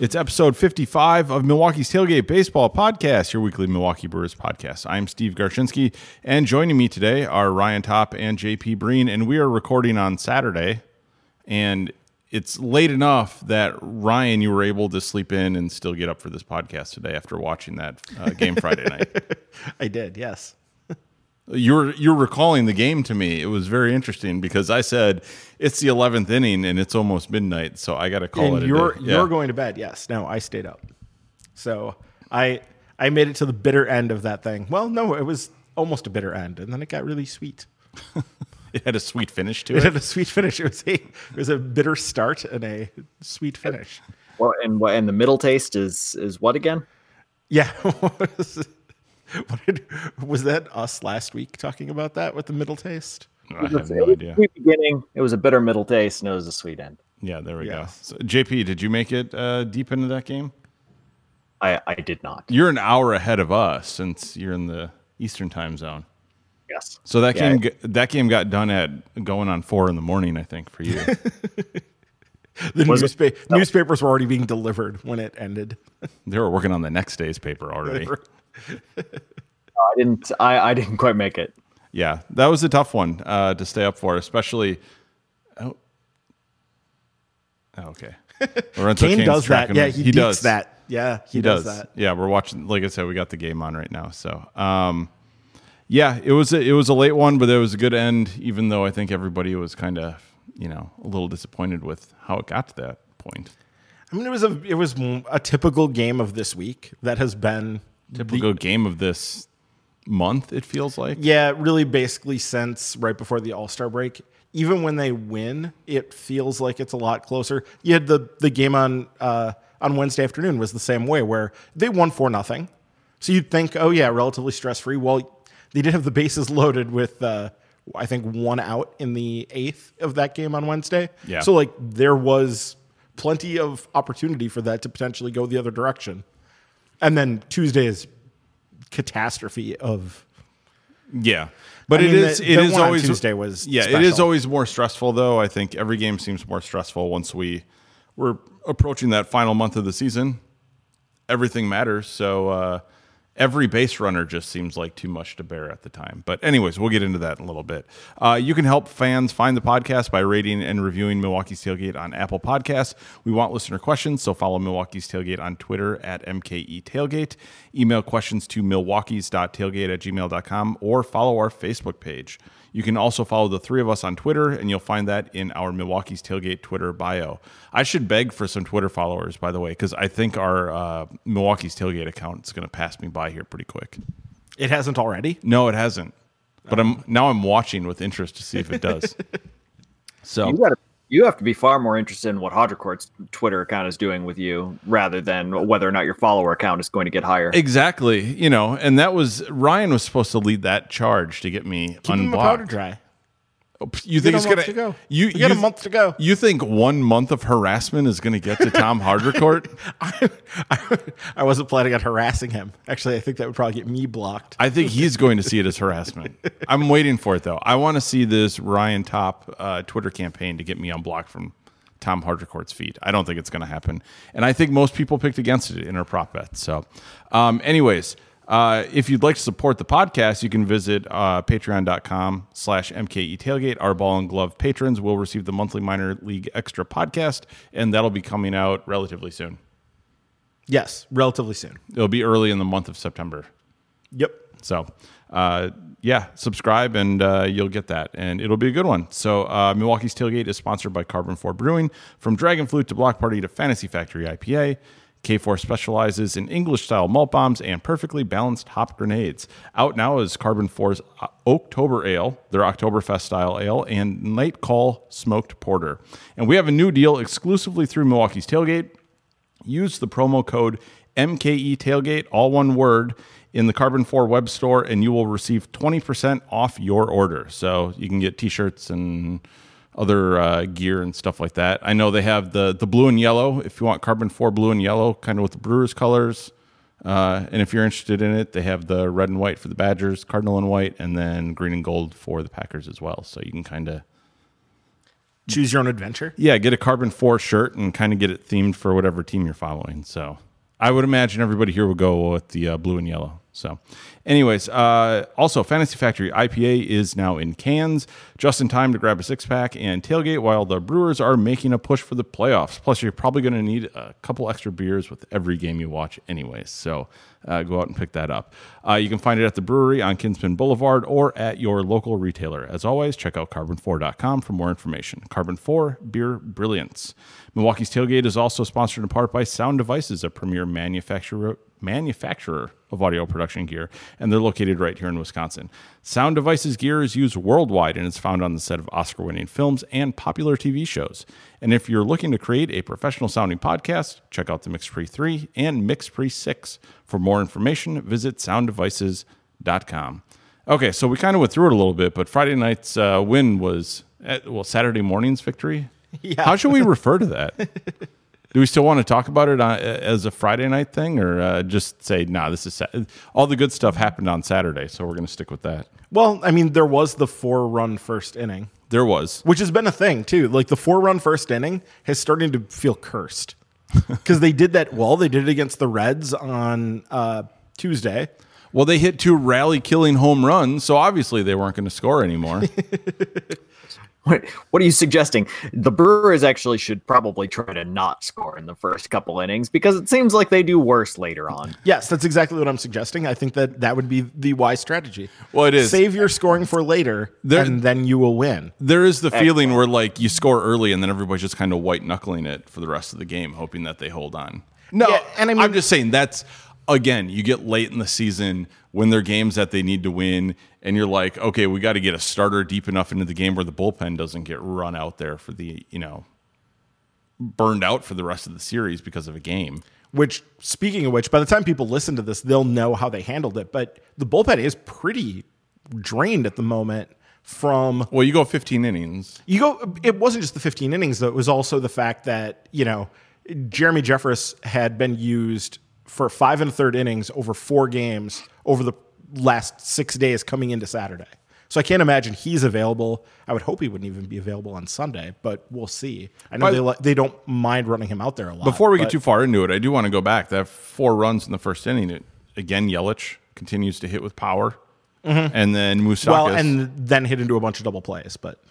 It's episode 55 of Milwaukee's Tailgate Baseball Podcast, your weekly Milwaukee Brewers podcast. I'm Steve Garshinsky, and joining me today are Ryan Top and JP Breen, and we are recording on Saturday. And it's late enough that Ryan, you were able to sleep in and still get up for this podcast today after watching that uh, game Friday night. I did, yes. You're you're recalling the game to me. It was very interesting because I said it's the eleventh inning and it's almost midnight, so I got to call and it. You're day. you're going to bed. Yes. No, I stayed up. So I I made it to the bitter end of that thing. Well, no, it was almost a bitter end, and then it got really sweet. it had a sweet finish to It it. had a sweet finish. It was a it was a bitter start and a sweet finish. Well, and what and the middle taste is is what again? Yeah. What was- did, was that us last week talking about that with the middle taste? I have It no was a idea. Sweet beginning. It was a bitter middle taste, and it was a sweet end. Yeah, there we Yes. go. So, JP, did you make it uh, deep into that game? I I did not. You're an hour ahead of us since you're in the Eastern time zone. Yes. So that Yeah. game g- that game got done at going on four in the morning, I think, for you. The Was it- newspa- newspapers were already being delivered when it ended. they were working on the next day's paper already. I didn't. I I didn't quite make it. Yeah, that was a tough one uh, to stay up for, especially. Oh, Oh, okay. Lorenzo Cain Cain's does that. Yeah, me. he, does that. Yeah, he, he does, does. that. Yeah, we're watching. Like I said, we got the game on right now. So, um, yeah, it was a, it was a late one, but it was a good end. Even though I think everybody was kind of you know a little disappointed with how it got to that point. I mean, it was a it was a typical game of this week that has been Typical game of this month. It feels like. Yeah, really basically since right before the All Star break. Even when they win, it feels like it's a lot closer. You had the the game on uh, on Wednesday afternoon was the same way where they won for nothing. So you'd think, oh yeah, relatively stress free. Well, they did have the bases loaded with uh, I think one out in the eighth of that game on Wednesday. Yeah. So like there was plenty of opportunity for that to potentially go the other direction. And then Tuesday is catastrophe of Yeah, but I it mean, is the- it the is always Tuesday was yeah it is always more stressful though. I think every game seems more stressful once we we're approaching that final month of the season. Everything matters, so uh, every base runner just seems like too much to bear at the time. But anyways, we'll get into that in a little bit. Uh, you can help fans find the podcast by rating and reviewing Milwaukee's Tailgate on Apple Podcasts. We want listener questions, so follow Milwaukee's Tailgate on Twitter at MKE Tailgate. Email questions to milwaukee's.tailgate at gmail.com or follow our Facebook page. You can also follow the three of us on Twitter, and you'll find that in our Milwaukee's Tailgate Twitter bio. I should beg for some Twitter followers, by the way, because I think our uh, Milwaukee's Tailgate account is going to pass me by here pretty quick. It hasn't already. No, it hasn't. But I'm now I'm watching with interest to see if it does. So You got to. You have to be far more interested in what Haudricourt's Twitter account is doing with you, rather than whether or not your follower account is going to get higher. exactly, you know, and that was Ryan was supposed to lead that charge to get me Keep him a powder unblocked. dry. You think it's gonna to go. You We got you, a month to go. You think one month of harassment is going to get to Tom Haudricourt? I, I, I wasn't planning on harassing him. Actually, I think that would probably get me blocked. I think he's going to see it as harassment. I'm waiting for it though. I want to see this Ryan Top uh, Twitter campaign to get me unblocked from Tom Haudricourt's feed. I don't think it's going to happen, and I think most people picked against it in our prop bet. So, um, anyways. Uh, if you'd like to support the podcast, you can visit uh, patreon.com slash MKE tailgate. Our ball and glove patrons will receive the monthly minor league extra podcast, and that'll be coming out relatively soon. Yes, relatively soon. It'll be early in the month of September. Yep. So, uh, yeah, subscribe and uh, you'll get that, and it'll be a good one. So, uh, Milwaukee's tailgate is sponsored by Karben4 Brewing, from Dragon Flute to Block Party to Fantasy Factory IPA. K4 specializes in English style malt bombs and perfectly balanced hop grenades. Out now is Karben4's uh, October Ale, their Oktoberfest style ale, and Night Call Smoked Porter. And we have a new deal exclusively through Milwaukee's Tailgate. Use the promo code MKE Tailgate, all one word, in the Carbon 4 web store, and you will receive 20% off your order. So you can get t shirts and other uh, gear and stuff like that. I know they have the, the blue and yellow if you want Karben4 blue and yellow, kind of with the Brewers colors. Uh, and if you're interested in it, they have the red and white for the Badgers, Cardinal and white, and then green and gold for the Packers as well. So you can kind of Choose your own adventure. yeah, get a Karben4 shirt and kind of get it themed for whatever team you're following. So I would imagine everybody here would go with the uh, blue and yellow. So, anyways, uh, also Fantasy Factory IPA is now in cans, just in time to grab a six pack and tailgate while the Brewers are making a push for the playoffs. Plus, you're probably going to need a couple extra beers with every game you watch, anyways. So, uh, go out and pick that up. Uh, you can find it at the brewery on Kinsman Boulevard or at your local retailer. As always, check out karben4.com for more information. Karben4 Beer Brilliance. Milwaukee's Tailgate is also sponsored in part by Sound Devices, a premier manufacturer manufacturer of audio production gear, and they're located right here in Wisconsin. Sound Devices gear is used worldwide and is found on the set of Oscar winning films and popular TV shows. And if you're looking to create a professional sounding podcast, check out the MixPre 3 and MixPre 6. For more information, visit sounddevices.com. Okay, so we kind of went through it a little bit, but Friday night's uh, win was, at, well, Saturday morning's victory. Yeah. How should we refer to that? Do we still want to talk about it on, as a Friday night thing, or uh, just say, "Nah, this is sa- all the good stuff happened on Saturday, so we're going to stick with that"? Well, I mean, there was the four run first inning, There was, which has been a thing too. Like the four run first inning has starting to feel cursed because they did that. Well, they did it against the Reds on uh, Tuesday. well, they hit two rally-killing home runs, so obviously they weren't going to score anymore. What, what are you suggesting? The Brewers actually should probably try to not score in the first couple innings because it seems like they do worse later on. Yes, that's exactly what I'm suggesting. I think that that would be the wise strategy. Well, it is. Save your scoring for later, There- and then you will win. there is the feeling where like you score early and then everybody's just kind of white knuckling it for the rest of the game, hoping that they hold on. No, Yeah, and I mean- I'm just saying that's again, you get late in the season when there are games that they need to win, and you're like, okay, we got to get a starter deep enough into the game where the bullpen doesn't get run out there for the you know burned out for the rest of the series because of a game. Which, speaking of which, by the time people listen to this, they'll know how they handled it. But the bullpen is pretty drained at the moment from Well, you go 15 innings. You go. It wasn't just the 15 innings though. It was also the fact that you know Jeremy Jeffress had been used for five and a third innings over four games over the last six days coming into Saturday. So I can't imagine he's available. I would hope he wouldn't even be available on Sunday, but we'll see. I know But- they li- they don't mind running him out there a lot. Before we get too far into it, I do want to go back. That four runs in the first inning. It, again, Yelich continues to hit with power, and then Moustakas. Mm-hmm. well, and then hit into a bunch of double plays, but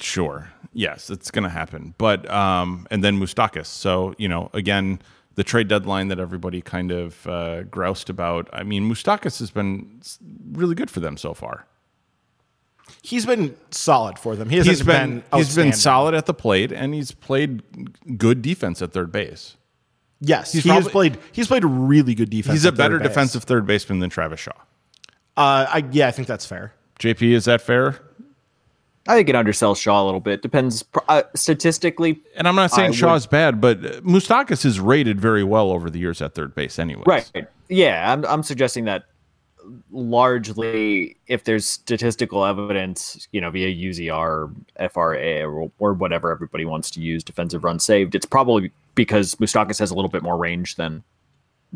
Sure. Yes, it's going to happen. But um, and then Moustakas. So you know, again, the trade deadline that everybody kind of uh, groused about. I mean, Moustakas has been really good for them so far. he's been solid for them. He hasn't He's been, he's been solid at the plate, and he's played good defense at third base. Yes, He's he has played. He's played really good defense. He's a better base. defensive third baseman than Travis Shaw. Uh, I, yeah, I think that's fair. JP, is that fair? I think it undersells Shaw a little bit. Depends uh, statistically. And I'm not saying I Shaw's bad, but Moustakas is rated very well over the years at third base, anyway. Right. Yeah, I'm I'm suggesting that largely if there's statistical evidence, you know, via UZR, FRA, or, or whatever everybody wants to use, defensive run saved, it's probably because Moustakas has a little bit more range than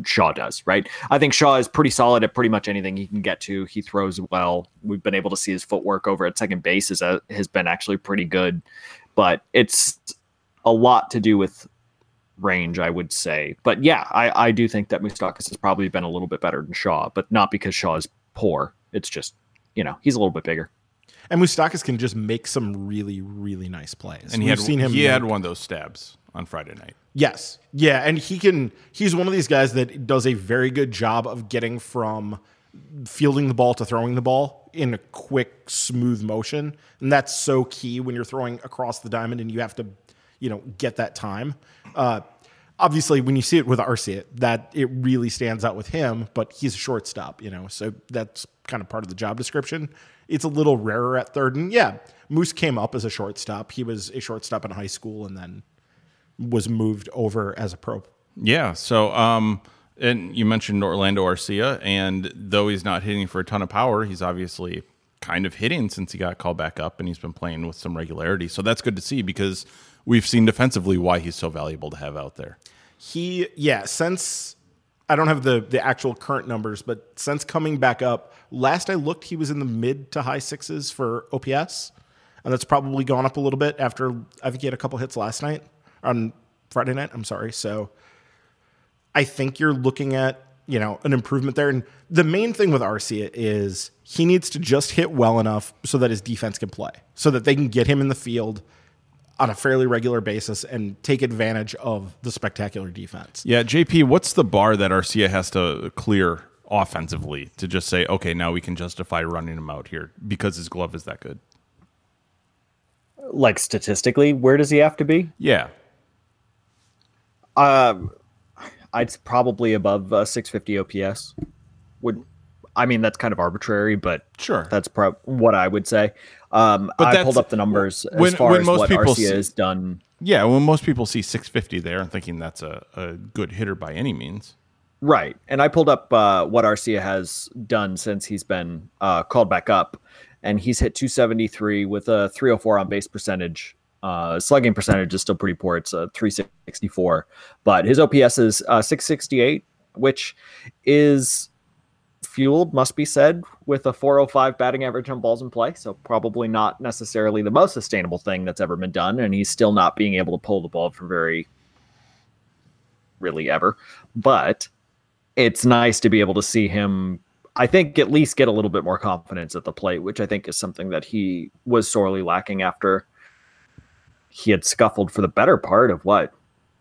Shaw does, right? I think Shaw is pretty solid at pretty much anything he can get to. He throws well. We've been able to see his footwork over at second base is a, has been actually pretty good, but it's a lot to do with range, I would say. But yeah, I, I do think that Moustakas has probably been a little bit better than Shaw, but not because Shaw is poor. It's just, you know, he's a little bit bigger. And Moustakas can just make some really, really nice plays. And he We've had seen him. he had one of those stabs on Friday night. Yes, yeah, and he can. He's one of these guys that does a very good job of getting from fielding the ball to throwing the ball in a quick, smooth motion, and that's so key when you're throwing across the diamond and you have to, you know, get that time. Uh, obviously, when you see it with Arcia, that it really stands out with him. But he's a shortstop, you know, so that's kind of part of the job description. It's a little rarer at third, and yeah, Moose came up as a shortstop. He was a shortstop in high school, and then was moved over as a pro. Yeah. So, um, and you mentioned Orlando Arcia, and though he's not hitting for a ton of power, he's obviously kind of hitting since he got called back up, and he's been playing with some regularity. So that's good to see because we've seen defensively why he's so valuable to have out there. He, yeah, since I don't have the the actual current numbers, but since coming back up, last I looked, he was in the mid to high sixes for OPS. and that's probably gone up a little bit after I think he had a couple hits last night on Friday night. I'm sorry. So I think you're looking at you know an improvement there. And the main thing with Arcia is he needs to just hit well enough so that his defense can play, so that they can get him in the field on a fairly regular basis and take advantage of the spectacular defense. Yeah, JP, what's the bar that Arcia has to clear offensively to just say, okay, now we can justify running him out here because his glove is that good? Like statistically, where does he have to be? Yeah. Um, I'd probably above uh, 650 OPS. Would I mean that's kind of arbitrary, but Sure. that's pro- what I would say. Um, But I pulled up the numbers as when- far when as most what people Arcia see- has done. Yeah, when most people see 650 there and thinking that's a, a good hitter by any means. Right. And I pulled up uh, what Arcia has done since he's been uh, called back up. And he's hit 273 with a 304 on base percentage. Uh, slugging percentage is still pretty poor. It's a 364. But his OPS is uh, 668, which is fueled, must be said, with a 405 batting average on balls in play. So probably not necessarily the most sustainable thing that's ever been done. And he's still not being able to pull the ball for very, really ever. But it's nice to be able to see him I think at least get a little bit more confidence at the plate, which I think is something that he was sorely lacking after he had scuffled for the better part of what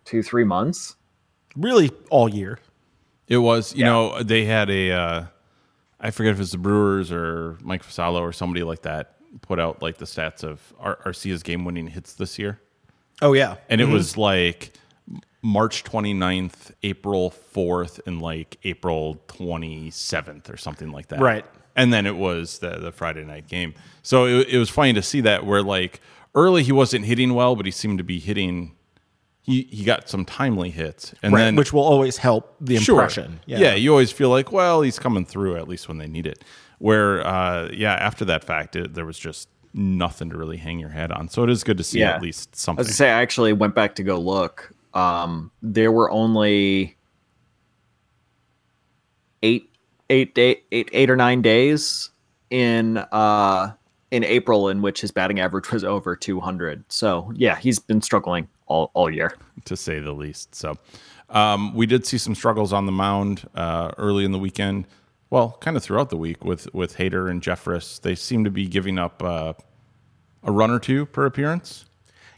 two, three months. Really, all year. It was, you know, they had a, uh, I forget if it's the Brewers or Mike Vassallo or somebody like that put out like the stats of Ar- Arcia's game winning hits this year. Oh yeah, And it was like March 29th, April 4th, and like April 27th or something like that. Right. And then it was the, the Friday night game. So it, it was funny to see that where like early he wasn't hitting well, but he seemed to be hitting. He, he got some timely hits. And right, then which will always help the Sure. impression. Yeah. you always feel like, well, he's coming through at least when they need it. Where, uh, yeah, after that fact, it, there was just nothing to really hang your head on. So it is good to see Yeah. at least I something. was gonna say I actually went back to go look. Um, there were only eight, eight day, eight, eight or nine days in uh in April in which his batting average was over 200. So yeah, he's been struggling all all year. to say the least. So um, we did see some struggles on the mound uh, early in the weekend. Well, kind of throughout the week with with Hader and Jeffress. They seem to be giving up uh, a run or two per appearance.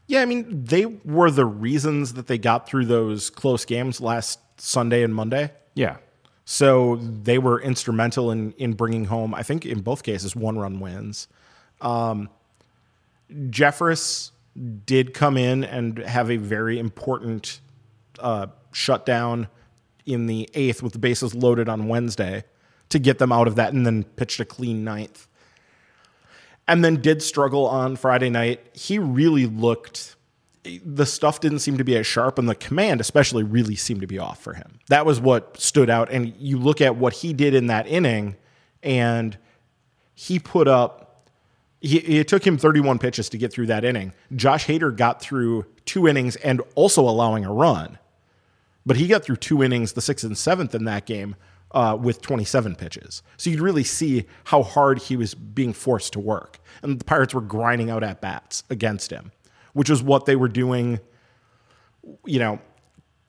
Yeah, I mean, they were the reasons that they got through those close games last Sunday and Monday. Yeah, So they were instrumental in in bringing home, I think, in both cases, one run wins. Um, Jeffress did come in and have a very important uh, shutdown in the eighth with the bases loaded on Wednesday to get them out of that, and then pitched a clean ninth. And then did struggle on Friday night. He really looked the stuff didn't seem to be as sharp, and the command, especially, really seemed to be off for him. That was what stood out. And you look at what he did in that inning, and he put up. It took him 31 pitches to get through that inning. Josh Hader got through two innings and also allowing a run, but he got through two innings, the sixth and seventh in that game, uh, with 27 pitches. So you'd really see how hard he was being forced to work. And the Pirates were grinding out at bats against him, which is what they were doing, you know,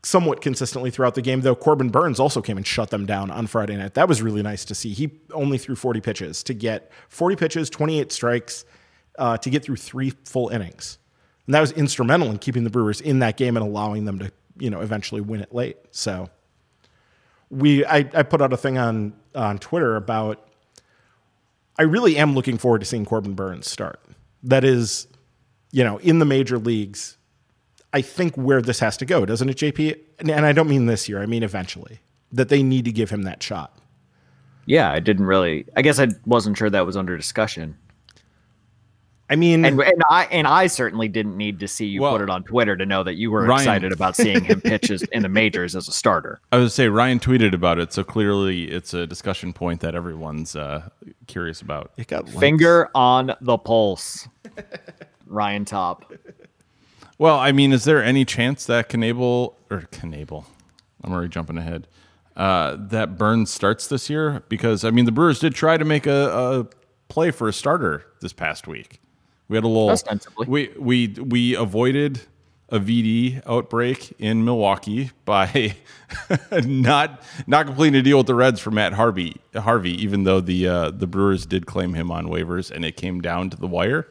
somewhat consistently throughout the game, though Corbin Burnes also came and shut them down on Friday night. That was really nice to see. He only threw 40 pitches to get 40 pitches, 28 strikes, uh, to get through three full innings. And that was instrumental in keeping the Brewers in that game and allowing them to, you know, eventually win it late. So we I, I put out a thing on on Twitter about I really am looking forward to seeing Corbin Burnes start. That is, you know, in the major leagues, I think where this has to go, doesn't it, JP? And, and I don't mean this year, I mean eventually. That they need to give him that shot. Yeah, I didn't really. I guess I wasn't sure that was under discussion, I mean, and and I and I certainly didn't need to see you Well, put it on Twitter to know that you were Ryan- excited about seeing him pitches in the majors as a starter. I would say Ryan tweeted about it, so clearly it's a discussion point that everyone's uh, curious about. it got likes. Finger on the pulse, Ryan Top. Well, I mean, is there any chance that Knebel or Knebel? I'm already jumping ahead. Uh, that Burnes starts this year because I mean the Brewers did try to make a, a play for a starter this past week We had a little Ostensibly. We we we avoided a VD outbreak in Milwaukee by not not completing a deal with the Reds for Matt Harvey. Harvey, even though the uh, the Brewers did claim him on waivers and it came down to the wire.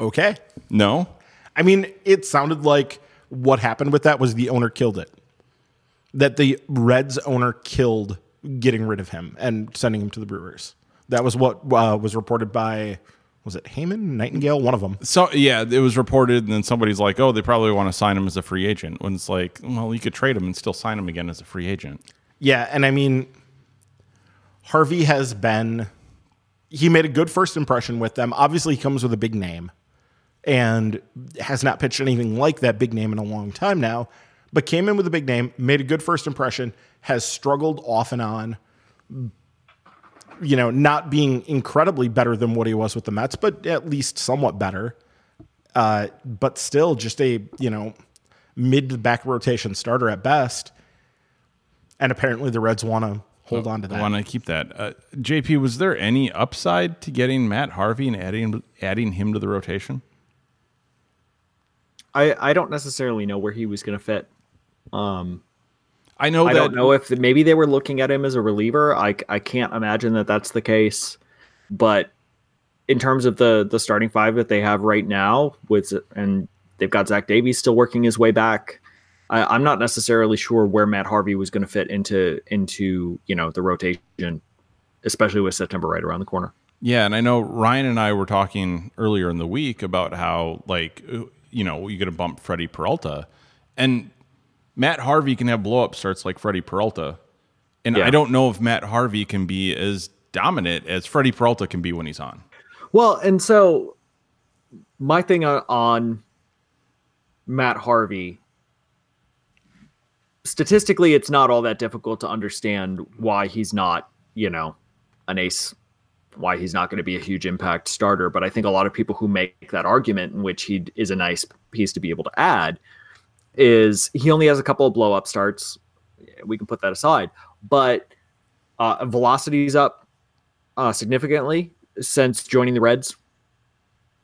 Okay. No, I mean, it sounded like what happened with that was the owner killed it. That the Reds owner killed getting rid of him and sending him to the Brewers. That was what uh, was reported by, was it Heyman, Nightingale, one of them. So yeah, it was reported, and then somebody's like, "Oh, they probably want to sign him as a free agent." When it's like, well, you could trade him and still sign him again as a free agent. Yeah, and I mean, Harvey has been. He made a good first impression with them. Obviously, he comes with a big name, and has not pitched anything like that big name in a long time now. But came in with a big name, made a good first impression. Has struggled off and on. You know, not being incredibly better than what he was with the Mets, but at least somewhat better. Uh, but still, just a you know mid to back rotation starter at best. And apparently, the Reds want to hold on to that. want to keep that. Uh, JP, was there any upside to getting Matt Harvey and adding adding him to the rotation? I, I don't necessarily know where he was going to fit. Um, I know I that don't know if maybe they were looking at him as a reliever. I, I can't imagine that that's the case. But in terms of the the starting five that they have right now, with and they've got Zach Davies still working his way back. I, I'm not necessarily sure where Matt Harvey was going to fit into into you know the rotation, especially with September right around the corner. Yeah, and I know Ryan and I were talking earlier in the week about how like you know you got to bump Freddie Peralta, and Matt Harvey can have blow up starts like Freddie Peralta, and Yeah. I don't know if Matt Harvey can be as dominant as Freddie Peralta can be when he's on. Well, and so my thing on, on Matt Harvey, statistically, it's not all that difficult to understand why he's not, you know, an ace, why he's not going to be a huge impact starter. But I think a lot of people who make that argument, in which he is a nice piece to be able to add, is he only has a couple of blow up starts. We can put that aside, but uh, velocity's up uh, significantly since joining the Reds.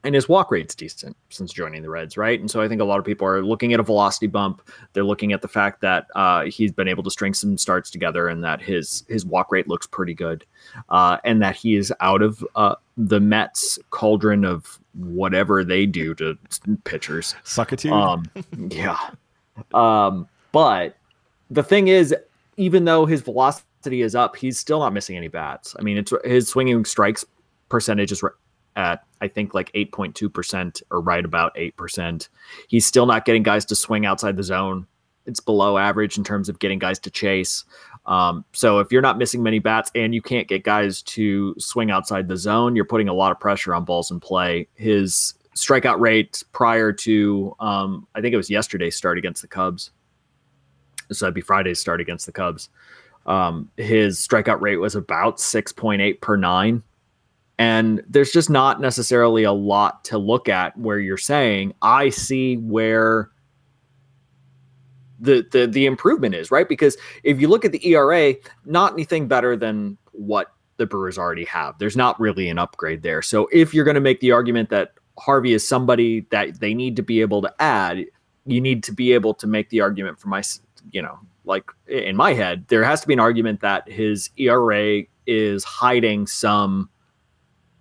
And his walk rate's decent since joining the Reds, right? And so I think a lot of people are looking at a velocity bump. They're looking at the fact that uh, he's been able to string some starts together, and that his his walk rate looks pretty good, uh, and that he is out of uh, the Mets cauldron of whatever they do to pitchers. Suckitude. Um, yeah. Um, but the thing is, even though his velocity is up, he's still not missing any bats. I mean, it's his swinging strikes percentage is at I think like 8.2 percent or right about eight percent. He's still not getting guys to swing outside the zone. It's below average in terms of getting guys to chase. Um, so if you're not missing many bats and you can't get guys to swing outside the zone, you're putting a lot of pressure on balls in play. His strikeout rate prior to um, I think it was yesterday's start against the Cubs. So that'd be Friday's start against the Cubs. Um, his strikeout rate was about 6.8 per nine. And there's just not necessarily a lot to look at where you're saying, I see where the, the the improvement is, right? Because if you look at the ERA, not anything better than what the Brewers already have. There's not really an upgrade there. So if you're going to make the argument that Harvey is somebody that they need to be able to add, you need to be able to make the argument for my, you know, like in my head, there has to be an argument that his ERA is hiding some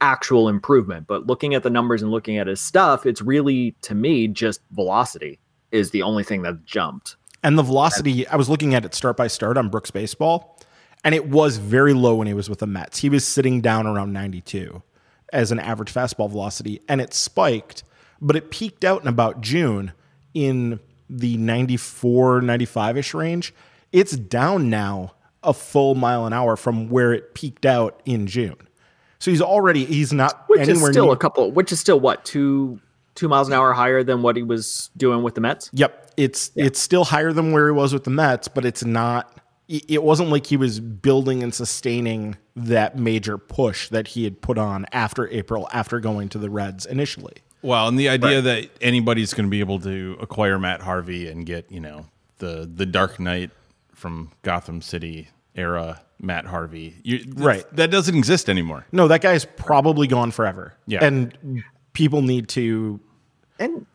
actual improvement. But looking at the numbers and looking at his stuff, it's really to me just velocity is the only thing that jumped. and the velocity, I was looking at it start by start on Brooks Baseball, and it was very low when he was with the Mets. He was sitting down around 92 as an average fastball velocity, and it spiked, but it peaked out in about June in the 94, 95 ish range. It's down now a full mile an hour from where it peaked out in June. So he's already, he's not Which is anywhere still near. a couple which is still what, two two miles an hour higher than what he was doing with the Mets? Yep, it's it's still higher than where he was with the Mets, but it's not. It it wasn't like he was building and sustaining that major push that he had put on after April, after going to the Reds initially. Well, and the idea that anybody's going to be able to acquire Matt Harvey and get you know the the Dark Knight from Gotham City era Matt Harvey. You, Right. That doesn't exist anymore. No, that guy's probably gone forever. Yeah. And people need to And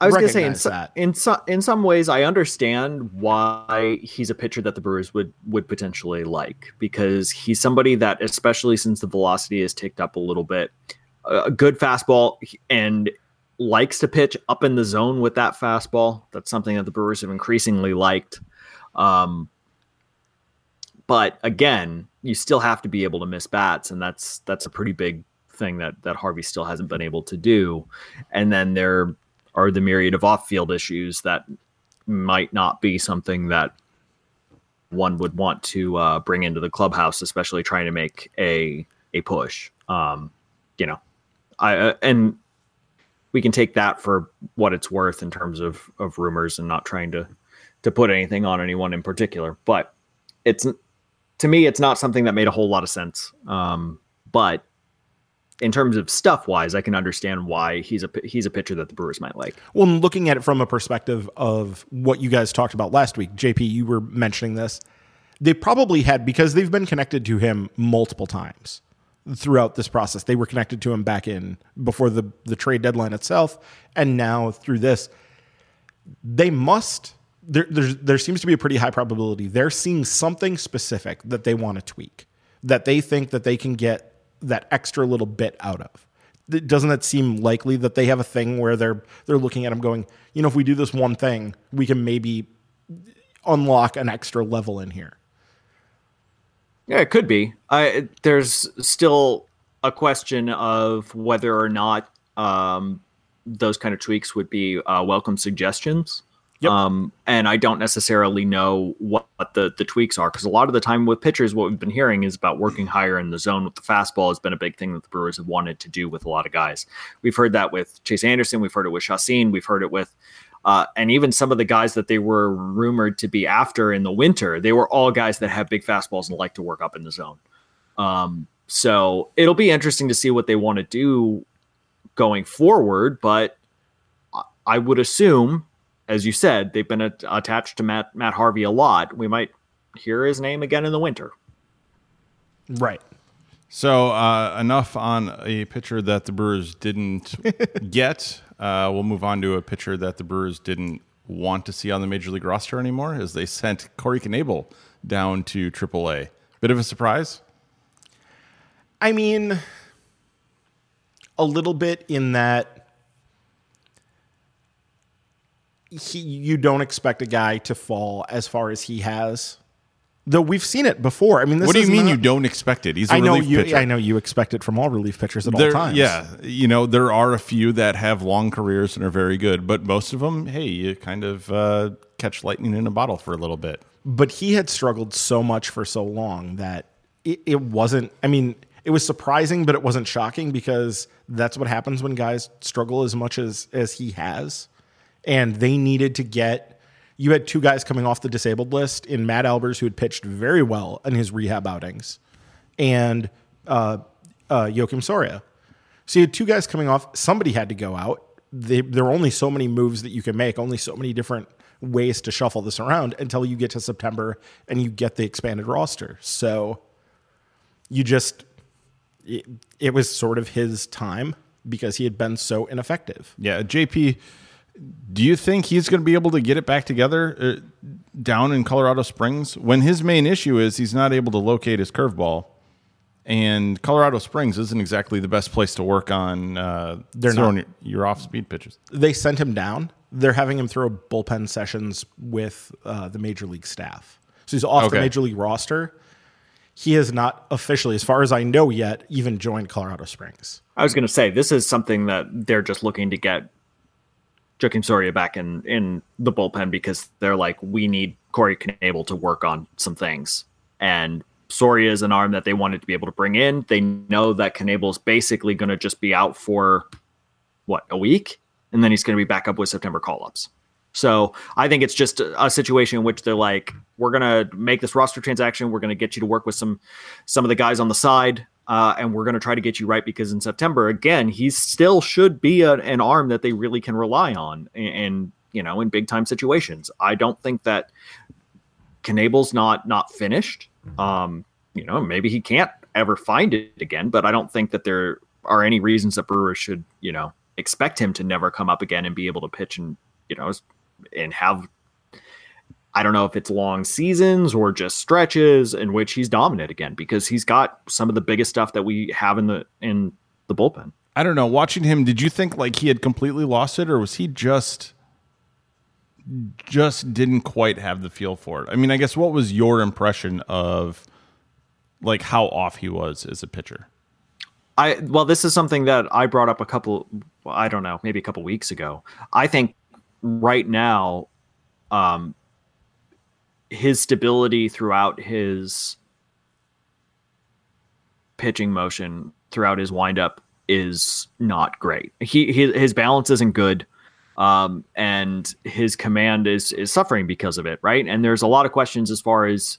I was going to say, in, so, that. in some in some ways, I understand why he's a pitcher that the Brewers would would potentially like because he's somebody that, especially since the velocity has ticked up a little bit, a good fastball and likes to pitch up in the zone with that fastball. That's something that the Brewers have increasingly liked. Um, but again, you still have to be able to miss bats, and that's that's a pretty big thing that that Harvey still hasn't been able to do. And then there are the myriad of off-field issues that might not be something that one would want to uh, bring into the clubhouse, especially trying to make a a push. Um, you know, I uh, and we can take that for what it's worth in terms of of rumors and not trying to to put anything on anyone in particular. But it's to me, it's not something that made a whole lot of sense. Um, but in terms of stuff wise, I can understand why he's a he's a pitcher that the Brewers might like. Well, looking at it from a perspective of what you guys talked about last week, JP, you were mentioning this. They probably had because they've been connected to him multiple times throughout this process. They were connected to him back in before the the trade deadline itself, and now through this, they must. There, there seems to be a pretty high probability they're seeing something specific that they want to tweak, that they think that they can get that extra little bit out of. Doesn't that seem likely that they have a thing where they're they're looking at them going, you know, if we do this one thing, we can maybe unlock an extra level in here. Yeah, it could be. I there's still a question of whether or not um, those kind of tweaks would be uh, welcome suggestions. Yep. Um, and I don't necessarily know what the the tweaks are because a lot of the time with pitchers, what we've been hearing is about working higher in the zone with the fastball has been a big thing that the Brewers have wanted to do with a lot of guys. We've heard that with Chase Anderson, we've heard it with Chacin, we've heard it with uh, and even some of the guys that they were rumored to be after in the winter, they were all guys that have big fastballs and like to work up in the zone. Um, so it'll be interesting to see what they want to do going forward. But I would assume, as you said, they've been a- attached to Matt Matt Harvey a lot. We might hear his name again in the winter. Right. So uh, enough on a pitcher that the Brewers didn't get. Uh, we'll move on to a pitcher that the Brewers didn't want to see on the major league roster anymore, as they sent Corey Knebel down to AAA. Bit of a surprise. I mean, a little bit in that he, you don't expect a guy to fall as far as he has. Though we've seen it before. I mean, this what do you mean not- you don't expect it? He's a I know relief you. pitcher. I know you expect it from all relief pitchers at There- all times. Yeah, you know there are a few that have long careers and are very good, but most of them, hey, you kind of uh, catch lightning in a bottle for a little bit. but he had struggled so much for so long that it, it wasn't i mean it was surprising but it wasn't shocking because that's what happens when guys struggle as much as as he has and they needed to get you had two guys coming off the disabled list in matt albers who had pitched very well in his rehab outings and uh, uh, Joakim Soria. So you had two guys coming off. Somebody had to go out. They, there are only so many moves that you can make, only so many different ways to shuffle this around until you get to September and you get the expanded roster. So you just, it, it was sort of his time because he had been so ineffective. Yeah, JP, do you think he's going to be able to get it back together uh, down in Colorado Springs when his main issue is he's not able to locate his curveball? And Colorado Springs isn't exactly the best place to work on. Uh, They're throwing not. Your, your off-speed pitches. They sent him down. They're having him throw bullpen sessions with uh, the major league staff. So he's off Okay. the major league roster. He has not officially, as far as I know yet, even joined Colorado Springs. I was going to say this is something that they're just looking to get Joakim Soria back in in the bullpen because they're like, we need Corey Knebel to work on some things, and Soria is an arm that they wanted to be able to bring in. They know that Knebel is basically going to just be out for what a week, and then he's going to be back up with September call ups. So I think it's just a, situation in which they're like, we're gonna make this roster transaction. We're gonna get you to work with some some of the guys on the side, uh, and we're gonna try to get you right because in September, again, he still should be a, an arm that they really can rely on, and, and you know, in big time situations. I don't think that Knebel's not not finished. Um, you know, maybe he can't ever find it again. But I don't think that there are any reasons that Brewers should, you know, expect him to never come up again and be able to pitch and, you know, and have I don't know if it's long seasons or just stretches in which he's dominant again because he's got some of the biggest stuff that we have in the in the bullpen. I don't know. Watching him, did you think like he had completely lost it, or was he just just didn't quite have the feel for it? I mean, I guess what was your impression of like how off he was as a pitcher? I well, this is something that I brought up a couple. I don't know, maybe a couple weeks ago. I think right now, um, his stability throughout his pitching motion throughout his windup is not great. He, he his balance isn't good, um, and his command is is suffering because of it. Right, and there's a lot of questions as far as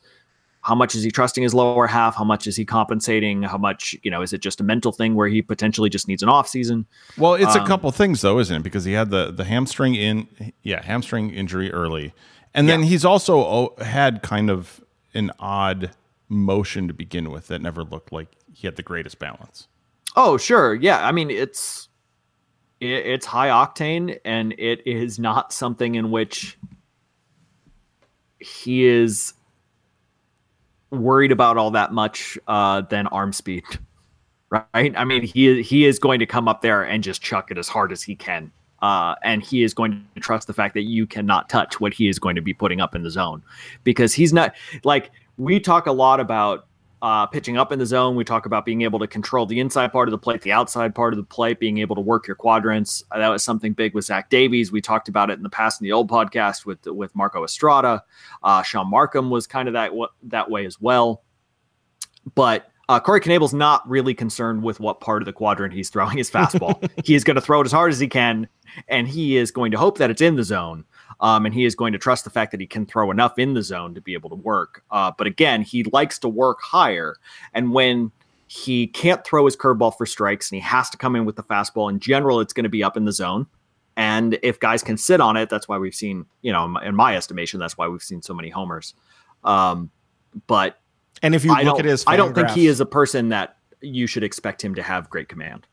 how much is he trusting his lower half? How much is he compensating? How much, you know, is it just a mental thing where he potentially just needs an off season? Well, it's um, a couple things though, isn't it? Because he had the the hamstring in, yeah, hamstring injury early, and then he's also had kind of an odd motion to begin with that never looked like he had the greatest balance. Oh, sure, yeah. I mean, it's it, it's high octane, and it is not something in which he is worried about all that much uh, than arm speed, right? I mean, he he is going to come up there and just chuck it as hard as he can, uh, and he is going to trust the fact that you cannot touch what he is going to be putting up in the zone, because he's not like we talk a lot about uh, pitching up in the zone. We talk about being able to control the inside part of the plate, the outside part of the plate, being able to work your quadrants. Uh, that was something big with Zach Davies. We talked about it in the past in the old podcast with with Marco Estrada. Uh, Shaun Marcum was kind of that that way as well. But uh, Corey Knebel's not really concerned with what part of the quadrant he's throwing his fastball. he is going to throw it as hard as he can, and he is going to hope that it's in the zone. Um, and he is going to trust the fact that he can throw enough in the zone to be able to work. Uh, but again, he likes to work higher. And when he can't throw his curveball for strikes and he has to come in with the fastball, in general, it's going to be up in the zone. And if guys can sit on it, that's why we've seen, you know, in my estimation, that's why we've seen so many homers. Um, but and if you I look at his, I don't think he is a person that you should expect him to have great command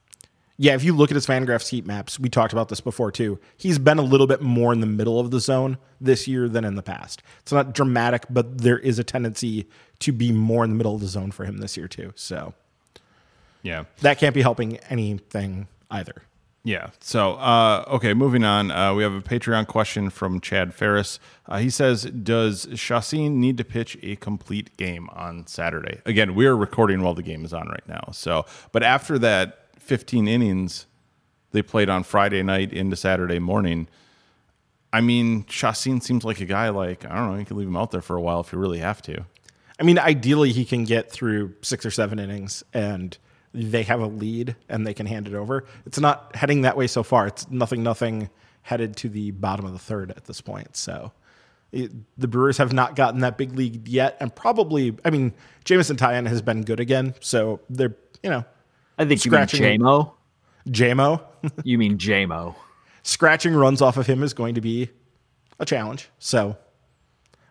yeah, if you look at his Fangraphs heat maps, we talked about this before too. He's been a little bit more in the middle of the zone this year than in the past. It's not dramatic, but there is a tendency to be more in the middle of the zone for him this year too. So, yeah, that can't be helping anything either. Yeah. So, uh, okay, moving on. Uh, we have a Patreon question from Chad Ferris. Uh, he says, "Does Chacin need to pitch a complete game on Saturday?" Again, we are recording while the game is on right now. So, but after that 15 innings they played on Friday night into Saturday morning. I mean, Chacin seems like a guy like, I don't know, you can leave him out there for a while if you really have to. I mean, ideally he can get through six or seven innings and they have a lead and they can hand it over. It's not heading that way so far. It's nothing, nothing headed to the bottom of the third at this point. So it, the Brewers have not gotten that big lead yet. And probably, I mean, Jameson Taillon has been good again. So they're, you know, I think Scratching, you mean JMO. JMO? you mean JMO. Scratching runs off of him is going to be a challenge. So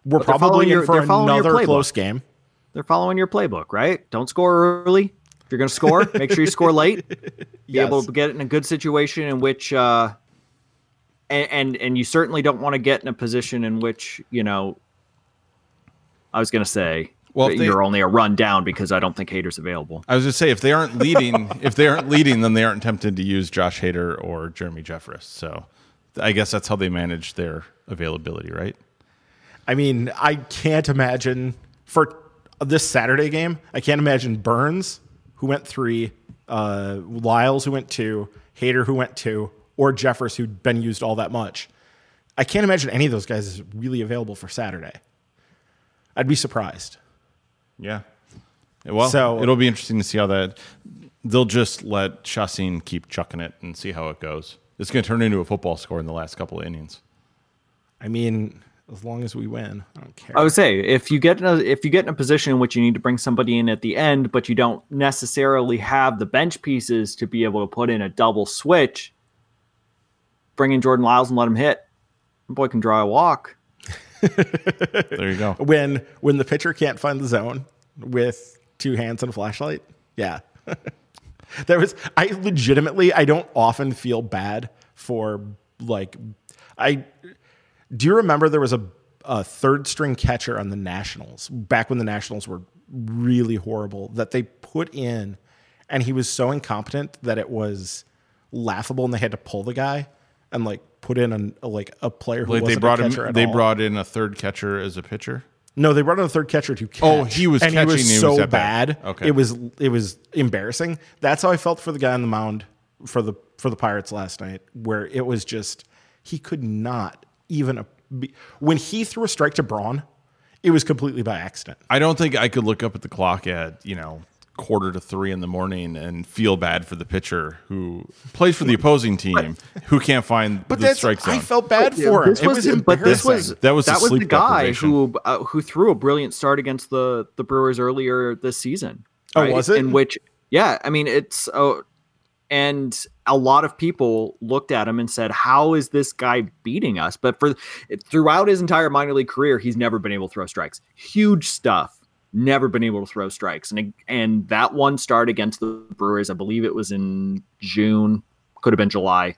we're probably in for another close game. They're following your playbook, right? Don't score early. If you're going to score, make sure you score late. Be yes. able to get in a good situation in which, uh, and, and and you certainly don't want to get in a position in which you know. I was going to say well, they, you're only a run down because I don't think Hader's available. I was just say if they aren't leading, if they aren't leading, then they aren't tempted to use Josh Hader or Jeremy Jeffress. So I guess that's how they manage their availability, right? I mean, I can't imagine for this Saturday game. I can't imagine Burnes, who went three, uh, Lyles, who went two, Hader, who went two, or Jeffers who'd been used all that much. I can't imagine any of those guys is really available for Saturday. I'd be surprised. Yeah. Well, so, it'll be interesting to see how that. They'll just let Chacin keep chucking it and see how it goes. It's going to turn into a football score in the last couple of innings. I mean, as long as we win, I don't care. I would say if you get in a, if you get in a position in which you need to bring somebody in at the end, but you don't necessarily have the bench pieces to be able to put in a double switch, bring in Jordan Lyles and let him hit. The boy can draw a walk there you go. When when the pitcher can't find the zone with two hands and a flashlight. Yeah. there was I legitimately I don't often feel bad for like I do you remember there was a, a third string catcher on the Nationals back when the Nationals were really horrible that they put in and he was so incompetent that it was laughable and they had to pull the guy and like put in an, a, like a player who Like wasn't they brought a him. catcher at They all. brought in a third catcher as a pitcher. No, they brought in a third catcher to catch. Oh, he was and catching, he was he was so bad. Okay. it was it was embarrassing. That's how I felt for the guy on the mound for the for the Pirates last night, where it was just he could not even a, when he threw a strike to Braun, it was completely by accident. I don't think I could look up at the clock at you know quarter to three in the morning and feel bad for the pitcher who plays for the opposing team who can't find But the strike zone. I felt bad for him. This It was, but this was. That was the that was the guy who uh, who threw a brilliant start against the the Brewers earlier this season. Oh, was it? In which, yeah, I mean, it's oh, and a lot of people looked at him and said, "How is this guy beating us?" But for throughout his entire minor league career, he's never been able to throw strikes. Huge stuff. Never been able to throw strikes, and and that one start against the Brewers, I believe it was in June, could have been July.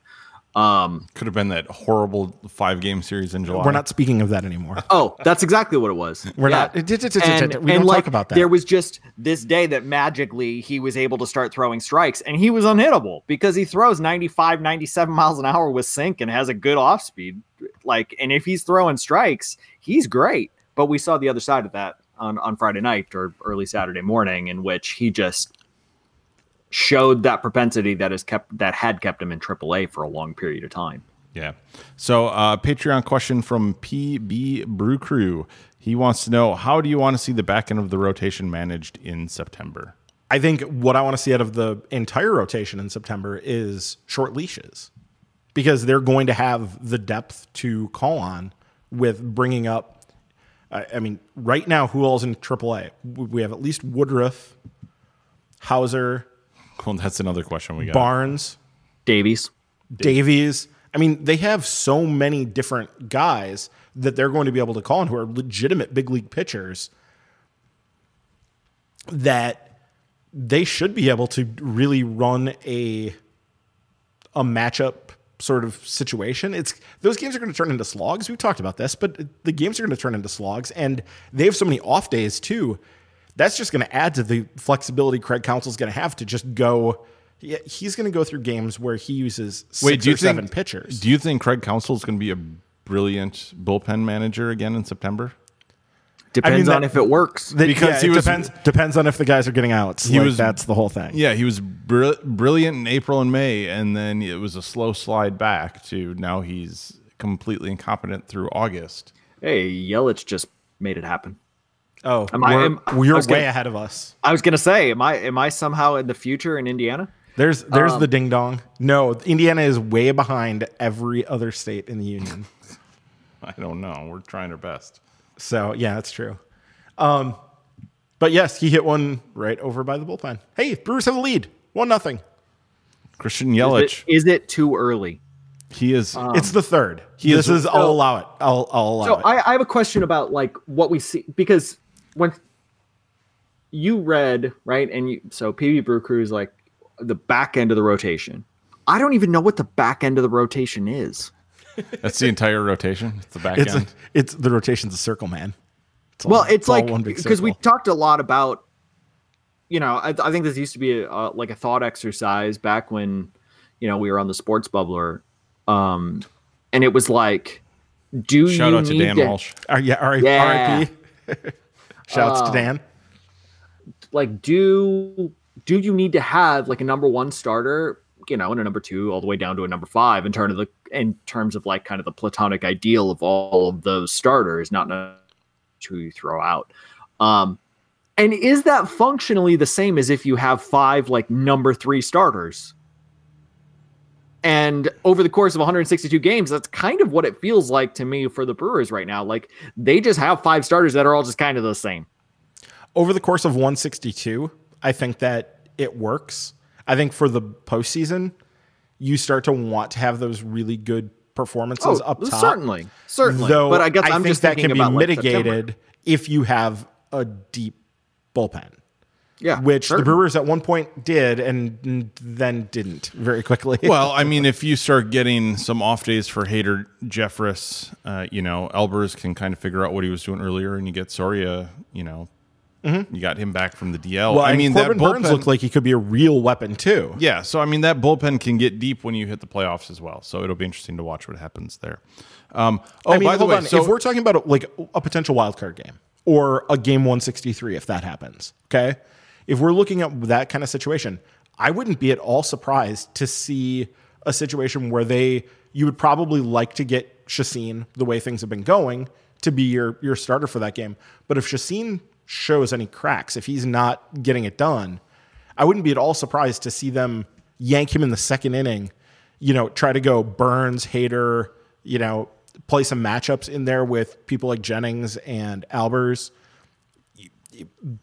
Um, Could have been that horrible five game series in July. We're not speaking of that anymore. Oh, that's exactly what it was. We're Yeah. not. We And, don't like, talk about that. There was just this day that magically he was able to start throwing strikes and he was unhittable because he throws 95, 97 miles an hour with sink and has a good off speed. Like, and if he's throwing strikes, he's great. But we saw the other side of that on, on Friday night or early Saturday morning, in which he just showed that propensity that has kept that had kept him in AAA for a long period of time. Yeah. So, uh, Patreon question from PB Brew Crew. He wants to know how do you want to see the back end of the rotation managed in September? I think what I want to see out of the entire rotation in September is short leashes because they're going to have the depth to call on with bringing up. I I mean, right now, who all's in AAA? We have at least Woodruff, Houser, Well, that's another question we got. Barnes, Davies. Davies. I mean, they have so many different guys that they're going to be able to call on who are legitimate big league pitchers that they should be able to really run a a matchup sort of situation. It's those games are going to turn into slogs. We talked about this, but the games are going to turn into slogs, and they have so many off days too. That's just going to add to the flexibility Craig Counsell's going to have to just go. He's going to go through games where he uses six Wait, do you or seven think pitchers. Do you think Craig Counsell is going to be a brilliant bullpen manager again in September? Depends that- on if it works. That- because yeah, he it was- depends depends on if the guys are getting outs. He Like, was- that's the whole thing. Yeah, he was br- brilliant in April and May, and then it was a slow slide back to now he's completely incompetent through August. Hey, Yelich just made it happen. Oh, Am I- we're, am- you're way gonna- ahead of us. I was gonna say, am I am I somehow in the future in Indiana? There's there's Um, the ding dong. No, Indiana is way behind every other state in the union. I don't know. We're trying our best. So yeah, that's true. Um, but yes, he hit one right over by the bullpen. Hey, Brewers have the lead, one nothing. Christian Is Yelich, it, is it too early? he is. it's the third. he this is- is. I'll so- allow it. I'll I'll allow So it. I, I have a question about like what we see because when you read right and you so PB Brew Crew is like the back end of the rotation. I don't even know what the back end of the rotation is. That's the entire rotation. It's the back it's end. it's the rotation's a circle, man. It's all- Well, it's all like because we talked a lot about, you know, I, I think this used to be a, uh, like a thought exercise back when, you know, we were on the sports bubbler, um, and it was like, do Shout you out to need Dan to, Walsh. Uh, yeah, R- Yeah. RIP. Shouts Uh, to Dan. like do do you need to have like a number one starter, you know, and a number two all the way down to a number five in terms of the in terms of like kind of the platonic ideal of all of those starters, not who throw out. Um, and is that functionally the same as if you have five like number three starters? And over the course of 162 games, that's kind of what it feels like to me for the Brewers right now. Like they just have five starters that are all just kind of the same. over the course of 162, I think that it works. I think for the postseason, you start to want to have those really good performances oh, up top. Oh, Certainly, certainly. Though but I guess I I'm think just that can be about like, mitigated September. if you have a deep bullpen. Yeah, which certainly. the Brewers at one point did and then didn't very quickly. Well, I mean, if you start getting some off days for Hader Jeffress, uh, you know, Albers can kind of figure out what he was doing earlier, and you get Soria, you know, you got him back from the DL. well, I mean, Corbin that Burnes bullpen, looked like he could be a real weapon too. yeah. So I mean, that bullpen can get deep when you hit the playoffs as well. So it'll be interesting to watch what happens there. Um, oh, I mean, by the way, on. so if we're talking about like a potential wild card game or a game 163, if that happens, okay. If we're looking at that kind of situation, I wouldn't be at all surprised to see a situation where they you would probably like to get Chacin the way things have been going to be your your starter for that game. But if Chacin shows any cracks, if he's not getting it done, I wouldn't be at all surprised to see them yank him in the second inning. You know, try to go Burnes, Hader, you know, play some matchups in there with people like Jennings and Albers.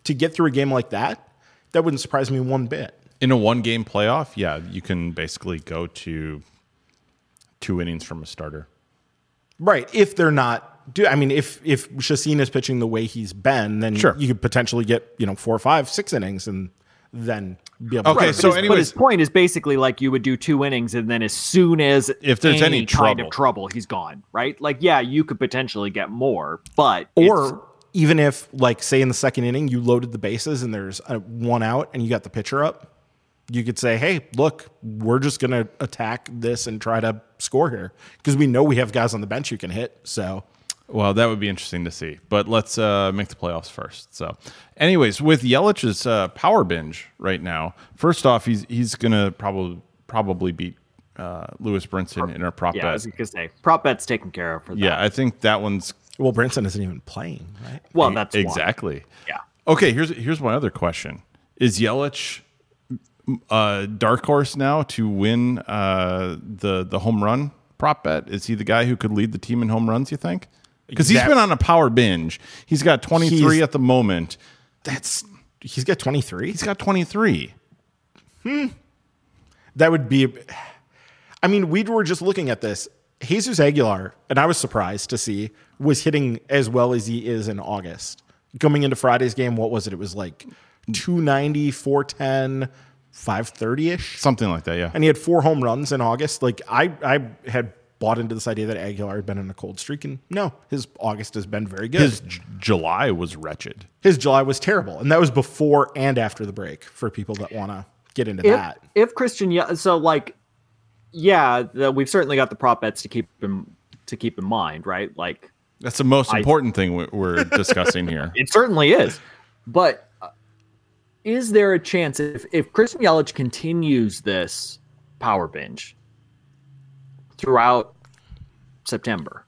To get through a game like that, that wouldn't surprise me one bit. in a one game playoff, yeah, you can basically go to two innings from a starter. Right. If they're not do I mean if if Chacin is pitching the way he's been, then Sure. you could potentially get, you know, four, five, six innings and then be able Okay, to But so his, but his point is basically like you would do two innings, and then as soon as If there's any kind trouble. of trouble, he's gone. Right? Like, yeah, you could potentially get more, but it's- or even if like say in the second inning you loaded the bases and there's a one out and you got the pitcher up, you could say, "Hey, look, we're just going to attack this and try to score here because we know we have guys on the bench who can hit." So, Well, that would be interesting to see. But let's uh, make the playoffs first. So, anyways, with Yelich's uh, power binge right now, first off, he's he's gonna probably probably beat uh, Lewis Brinson in our prop yeah, I bet. was gonna say prop bet's taken care of for that. yeah, I think that one's well, Brinson isn't even playing, right? Well, that's why. exactly. Yeah. Okay, here's here's my other question: Is Yelich uh, dark horse now to win uh, the the home run prop bet? Is he the guy who could lead the team in home runs? You think? Because he's That- been on a power binge. He's got 23 at the moment. That's he's got 23. He's got 23. Hmm. That would be. I mean, we were just looking at this. Jesus Aguilar, and I was surprised to see, was hitting as well as he is in August. Coming into Friday's game, what was it? It was like 290, 410, 530 ish. Something like that, yeah. And he had four home runs in August. Like, I, I had bought into this idea that Aguilar had been in a cold streak, and no, his August has been very good. His J- July was wretched. his July was terrible, and that was before and after the break for people that want to get into if, that. if Christian, Ye- so like, yeah, the, we've certainly got the prop bets to keep in to keep in mind, right? Like, That's the most important thing we- we're discussing here. it certainly is, but uh, is there a chance if if Christian Yelich continues this power binge throughout September?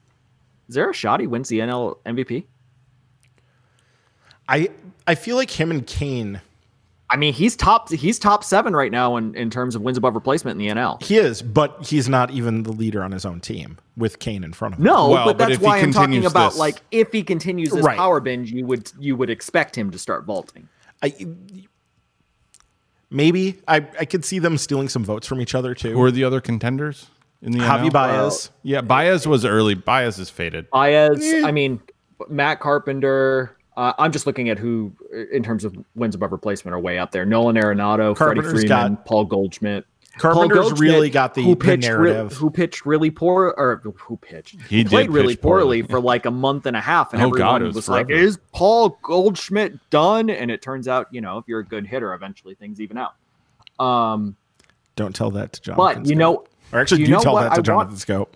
Is there a shot he wins the NL MVP? I I feel like him and Cain I mean, he's top he's top seven right now in, in terms of wins above replacement in the NL. He is, but he's not even the leader on his own team with Cain in front of him. No, Well, but but that's if he why I'm talking about this- like if he continues this Right. power binge, you would you would expect him to start vaulting. I, maybe I, I could see them stealing some votes from each other too. Who are the other contenders in the Javi NL? Baez. Yeah, Baez was early. Baez is faded. Baez, eh. I mean, Matt Carpenter. Uh, I'm just looking at who, in terms of wins above replacement, are way up there. Nolan Arenado, Freddie Carpenter's Freeman, got- Paul Goldschmidt. Carpenter's Paul Goldschmidt, really got the- who pitched real- narrative. who pitched really poor, or who pitched? He Who did played really pitch poorly. poorly for like a month and a half, and Oh, everyone it was, was like, "Is Paul Goldschmidt done?" And it turns out, you know, if you're a good hitter, eventually things even out. Um, Don't tell that to Jonathan. but you know, or actually, you do know tell what that to I want- Jonathan Schoop.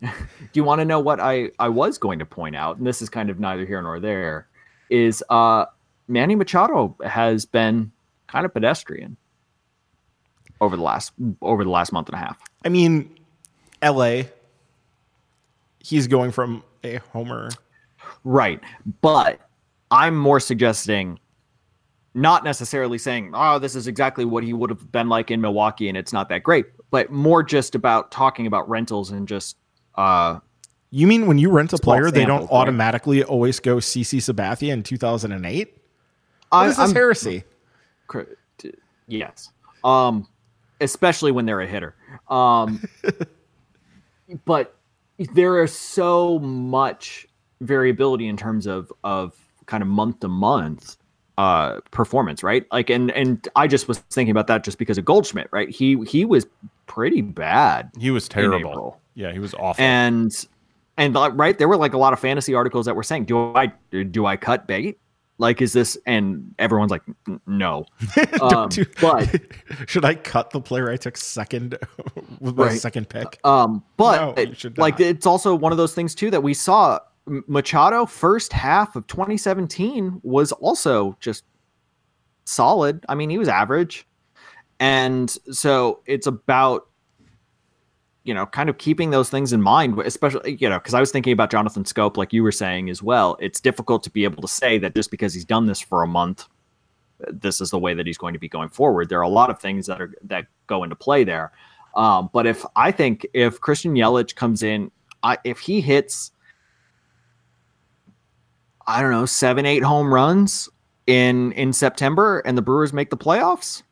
do you want to know what I, I was going to point out? And this is kind of neither here nor there. Is uh, Manny Machado has been kind of pedestrian over the last over the last month and a half. I mean, L.A. He's going from a homer. Right, but I'm more suggesting, not necessarily saying, "Oh, this is exactly what he would have been like in Milwaukee," and it's not that great, but more just about talking about rentals and just uh, You mean when you rent a Small player, they don't samples, right? automatically always go CC Sabathia in 2008? What I- is this I'm- heresy? Yes um especially when they're a hitter um but there is so much variability in terms of of kind of month to month uh performance, right? Like and and I just was thinking about that just because of Goldschmidt, right? He he was pretty bad. He was terrible. Yeah, he was awful. And and uh, right there were like a lot of fantasy articles that were saying, "Do I do I cut bait? Like, is this?" And everyone's like, "No." um, but Should I cut the player I took second with my Right. second pick? um, but No, should like it's also one of those things too that we saw. Machado first half of 2017 was also just solid. I mean, he was average, and so it's about you know, kind of keeping those things in mind, especially, you know, because I was thinking about Jonathan Schoop, like you were saying as well. It's difficult to be able to say that just because he's done this for a month, this is the way that he's going to be going forward. There are a lot of things that are that go into play there. Um, but if I think if Christian Yelich comes in, I, if he hits, I don't know, seven, eight home runs in in September, and the Brewers make the playoffs,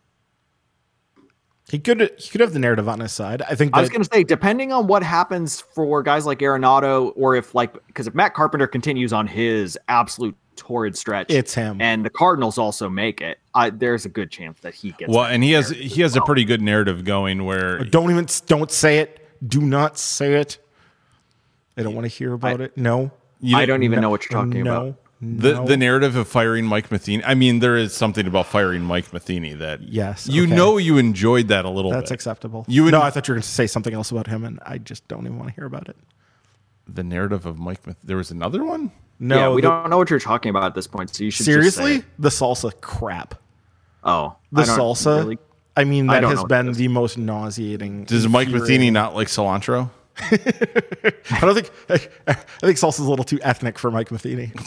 He could he could have the narrative on his side. I think I was going to say, depending on what happens for guys like Arenado, or if like, because if Matt Carpenter continues on his absolute torrid stretch, it's him. and the Cardinals also make it, I, there's a good chance that he gets. well, and he has he has as a pretty good narrative going where don't even don't say it. Do not say it. I don't want to hear about it. No. you I don't even No. know what you're talking no. about. The no. the narrative of firing Mike Matheny. I mean, there is something about firing Mike Matheny that Yes, you okay. know you enjoyed that a little That's bit. acceptable. You would- no, I thought you were going to say something else about him, and I just don't even want to hear about it. the narrative of Mike. Math- there was another one. No, yeah, we the- don't know what you're talking about at this point, so you should just say seriously the salsa crap. Oh, The I salsa. really- I mean, that don't has been the most nauseating. Does Mike Matheny not like cilantro? I don't think. I, think salsa's a little too ethnic for Mike Matheny.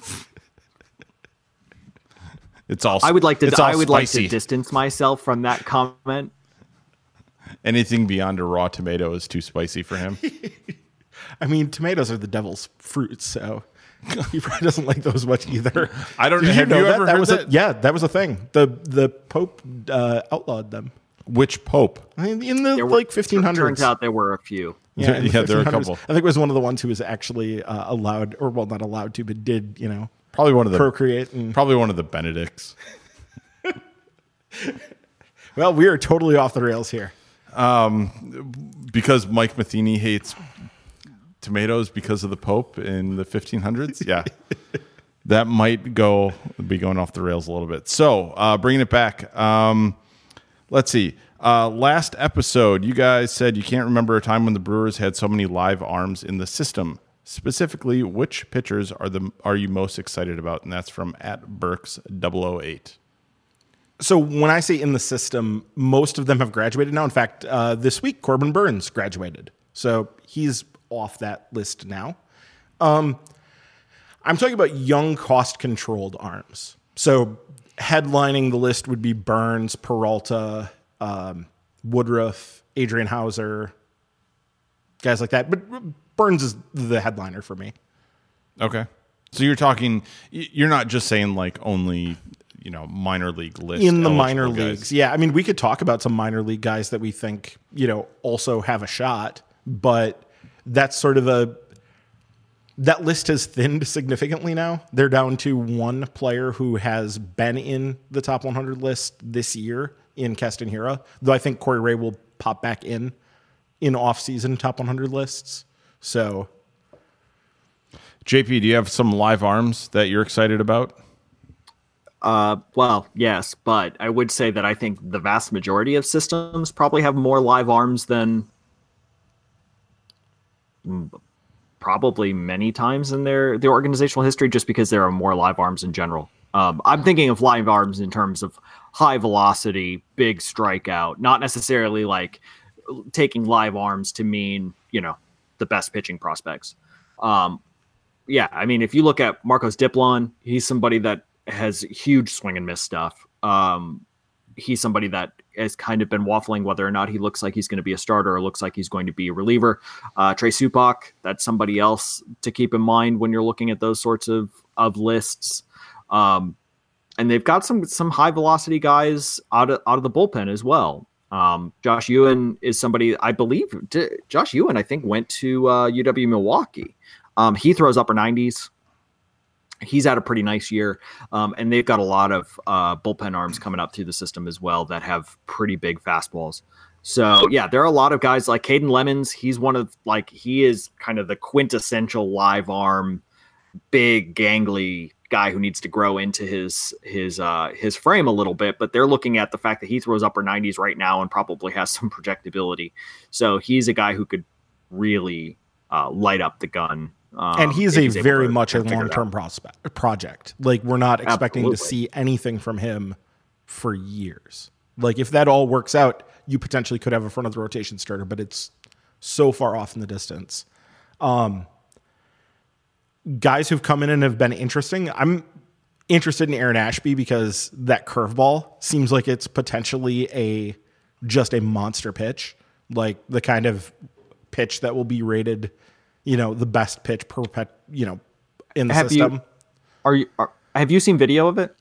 It's all. I would like to. It's all I would like to distance myself from that comment. Anything beyond a raw tomato is too spicy for him. I mean, tomatoes are the devil's fruit, so he probably doesn't like those much either. I don't- Did have know you that? ever that heard was that? A, yeah, that was a thing. the The Pope uh, outlawed them. Which pope? I mean, in the were- like 1500s. Turns out there were a few. Yeah, in the yeah, there are a couple. I think it was one of the ones who was actually uh, allowed, or well, not allowed to, but did you know Probably one of the procreate and probably one of the Benedicts. well, we are totally off the rails here. because Mike Matheny hates tomatoes because of the Pope in the 1500s. Yeah, that might go be going off the rails a little bit. So, uh, bringing it back. Um, let's see. Uh, last episode, you guys said you can't remember a time when the Brewers had so many live arms in the system. Specifically, which pitchers are the are you most excited about? And that's from at Burks 008. So when I say in the system, most of them have graduated now. In fact, uh, this week Corbin Burnes graduated, so he's off that list now. Um, I'm talking about young, cost-controlled arms. So headlining the list would be Burnes, Peralta, um, Woodruff, Adrian Houser, guys like that. But Burnes is the headliner for me. Okay. So you're talking, you're not just saying like only, you know, minor league list in the minor guys. leagues. Yeah, I mean, we could talk about some minor league guys that we think you know also have a shot, but that's sort of a that list has thinned significantly now. They're down to one player who has been in the top 100 list this year in Keston Hiura, though I think Corey Ray will pop back in in off-season top 100 lists. So JP, do you have some live arms that you're excited about? Uh, well, yes, but I would say that I think the vast majority of systems probably have more live arms than probably many times in their their organizational history, just because there are more live arms in general. Um, I'm thinking of live arms in terms of high velocity, big strikeout, not necessarily like taking live arms to mean you know the best pitching prospects. Um, yeah, I mean, if you look at Marcos Diplan, he's somebody that has huge swing and miss stuff. Um, he's somebody that has kind of been waffling whether or not he looks like he's going to be a starter or looks like he's going to be a reliever. Uh, Trey Supak, that's somebody else to keep in mind when you're looking at those sorts of of lists. Um, and they've got some some high velocity guys out of out of the bullpen as well. Um, Josh Uhen is somebody I believe. Josh Uhen, I think, went to uh, UW Milwaukee. Um, he throws upper 90s. he's had a pretty nice year, um, and they've got a lot of uh, bullpen arms coming up through the system as well that have pretty big fastballs. So yeah, there are a lot of guys like Caden Lemons. He's one of like he is kind of the quintessential live arm, big gangly guy who needs to grow into his his uh, his frame a little bit. But they're looking at the fact that he throws upper 90s right now and probably has some projectability. So he's a guy who could really uh, light up the gun. Um, and he's a able very to much a long term prospect project. Like we're not expecting to see anything from him for years. Like if that all works out, you potentially could have a front of the rotation starter, but it's so far off in the distance. Um, guys who've come in and have been interesting. I'm interested in Aaron Ashby because that curveball seems like it's potentially a just a monster pitch, like the kind of pitch that will be rated, you know, the best pitch per pet, you know, in the Have you- system. Are you? Are, have you seen video of it?